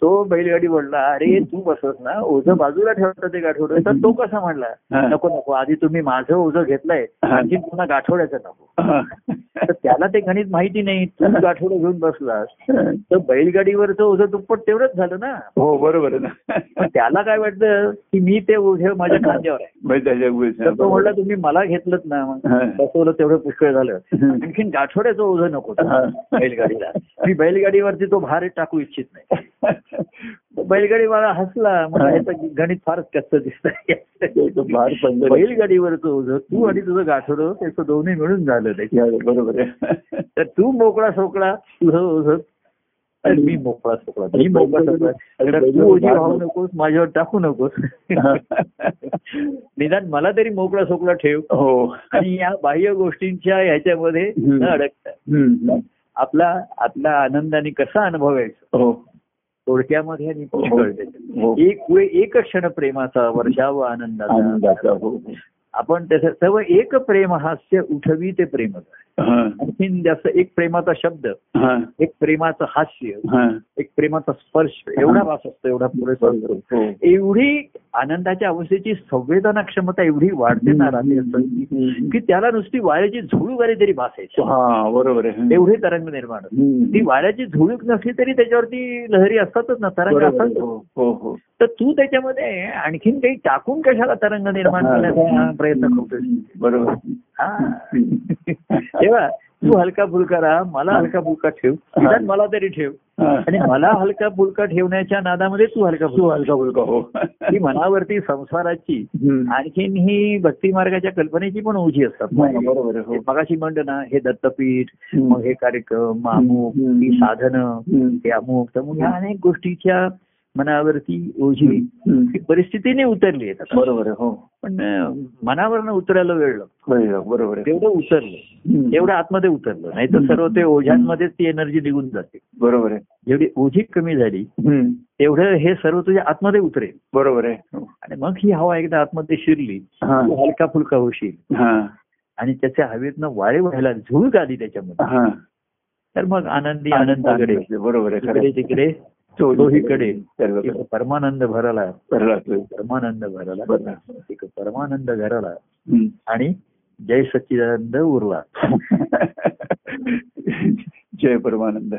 Speaker 2: तो बैलगाडी बोलला अरे तू बसस ना ओझं बाजूला ठेवतं ते गाठोडं तर तो कसा म्हणला. नको नको आधी तुम्ही माझं ओझं घेतलंय. आणखी पुन्हा गाठोड्याचं नको. तर त्याला ते गणित माहिती नाही. तू गाठोडं घेऊन बसलास. तर बैलगाडीवरचं ओझं दुप्पट तेवढंच झालं ना.
Speaker 1: हो बरोबर ना.
Speaker 2: त्याला काय वाटतं की मी ते ओझे माझ्या खांद्यावर आहे? तो म्हणला तुम्ही मला घेतलं ना.
Speaker 1: हा.
Speaker 2: बसवलं तेवढं पुष्कळ झालं. आणखीन गाठोड्याचं ओझं नको. बैलगाडीला. मी बैलगाडीवरती तो भार टाकू इच्छित नाही. बैलगाडी मला हसला म्हणजे गणित फारच कच्च दिसतंय.
Speaker 1: तो भार पंधरा-
Speaker 2: बैलगाडीवरचं ओझं तू आणि तुझं गाठोडं त्याचं दोन्ही मिळून झालं
Speaker 1: बरोबर आहे.
Speaker 2: तर तू मोकळा सोकळा तुझं ओझं आणि मी मोकळा सोकळा. मी मोकळा सोकळा. तू ओझी वाहू नकोस माझ्यावर टाकू नकोस. निदान मला तरी मोकळा सोकळा ठेव.
Speaker 1: हो.
Speaker 2: आणि या बाह्य गोष्टींच्या ह्याच्यामध्ये न अडकता. आपला आपला आनंदाने कसा अनुभवायचा?
Speaker 1: हो.
Speaker 2: थोडक्यामध्ये आणि पुष्कळ त्याच्यात.
Speaker 1: हो.
Speaker 2: एक वेळ एक क्षण प्रेमाचा वर्षाव आनंदाचा
Speaker 1: हो
Speaker 2: आपण त्याचं सर्व एक प्रेम हास्य उठवी ते प्रेमच
Speaker 1: हा,
Speaker 2: आणखीन जास्त एक प्रेमाचा शब्द
Speaker 1: हा,
Speaker 2: एक प्रेमाचं हास्य
Speaker 1: हा.
Speaker 2: एक प्रेमाचा स्पर्श एवढा वास असतो एवढा पुरेसा असतो
Speaker 1: हो.
Speaker 2: एवढी आनंदाच्या अवस्थेची संवेदना क्षमता एवढी वाढते ना की त्याला नुसती वाऱ्याची झुळूक आली तरी भासायची
Speaker 1: हा बरोबर
Speaker 2: एवढी तरंग निर्माण. ती वाऱ्याची झुळूक नसली तरी त्याच्यावरती लहरी असतातच ना तरंग. असतात.
Speaker 1: हो हो हो.
Speaker 2: तर तू त्याच्यामध्ये आणखीन काही टाकून कशाला तरंग निर्माण. करण्याचा प्रयत्न करतोय
Speaker 1: बरोबर.
Speaker 2: हा. तेव्हा तू हलका फुलका राहा मला हलका फुलका ठेव निदान मला तरी ठेव. आणि मला हलका फुलका ठेवण्याच्या नादामध्ये तू हलका
Speaker 1: तू हलका फुलका हो
Speaker 2: ही मनावरती संसाराची. आणखीन ही भक्ती मार्गाच्या कल्पनेची पण ओझी असतात
Speaker 1: बरोबर हो
Speaker 2: मगाशी म्हणलं ना हे दत्तपीठ. मग हे कार्यक्रम अमुक. ही साधनं. हे अमुक तमुक ह्या अनेक गोष्टीच्या मनावरती ओझी परिस्थितीने उतरली आता.
Speaker 1: बरोबर आहे हो.
Speaker 2: पण मनावरनं उतरायला वेळ लागतो.
Speaker 1: बरोबर आहे.
Speaker 2: तेवढं उतरलं. तेवढं आतमध्ये उतरलं. नाही तर सर्व ते ओझ्यांमध्येच ती एनर्जी निघून जाते.
Speaker 1: बरोबर आहे.
Speaker 2: जेवढी ओझी कमी झाली. तेवढं हे सर्व तुझ्या आतमध्ये उतरेल.
Speaker 1: बरोबर आहे.
Speaker 2: आणि मग ही हवा एकदा आतमध्ये शिरली हलका फुलका होशील. आणि त्याच्या हवेतनं वारे व्हायला झुळूक आली त्याच्यामध्ये.
Speaker 1: हा.
Speaker 2: तर मग आनंदी आनंदाकडे.
Speaker 1: बरोबर आहे
Speaker 2: तिकडे एक परमानंद भरला. परमानंद भरला. एक परमानंद घराला. आणि जय सच्चिदानंद उरला
Speaker 1: जय परमानंद.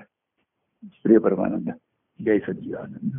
Speaker 1: प्रिय परमानंद.
Speaker 2: जय सच्चिदानंद.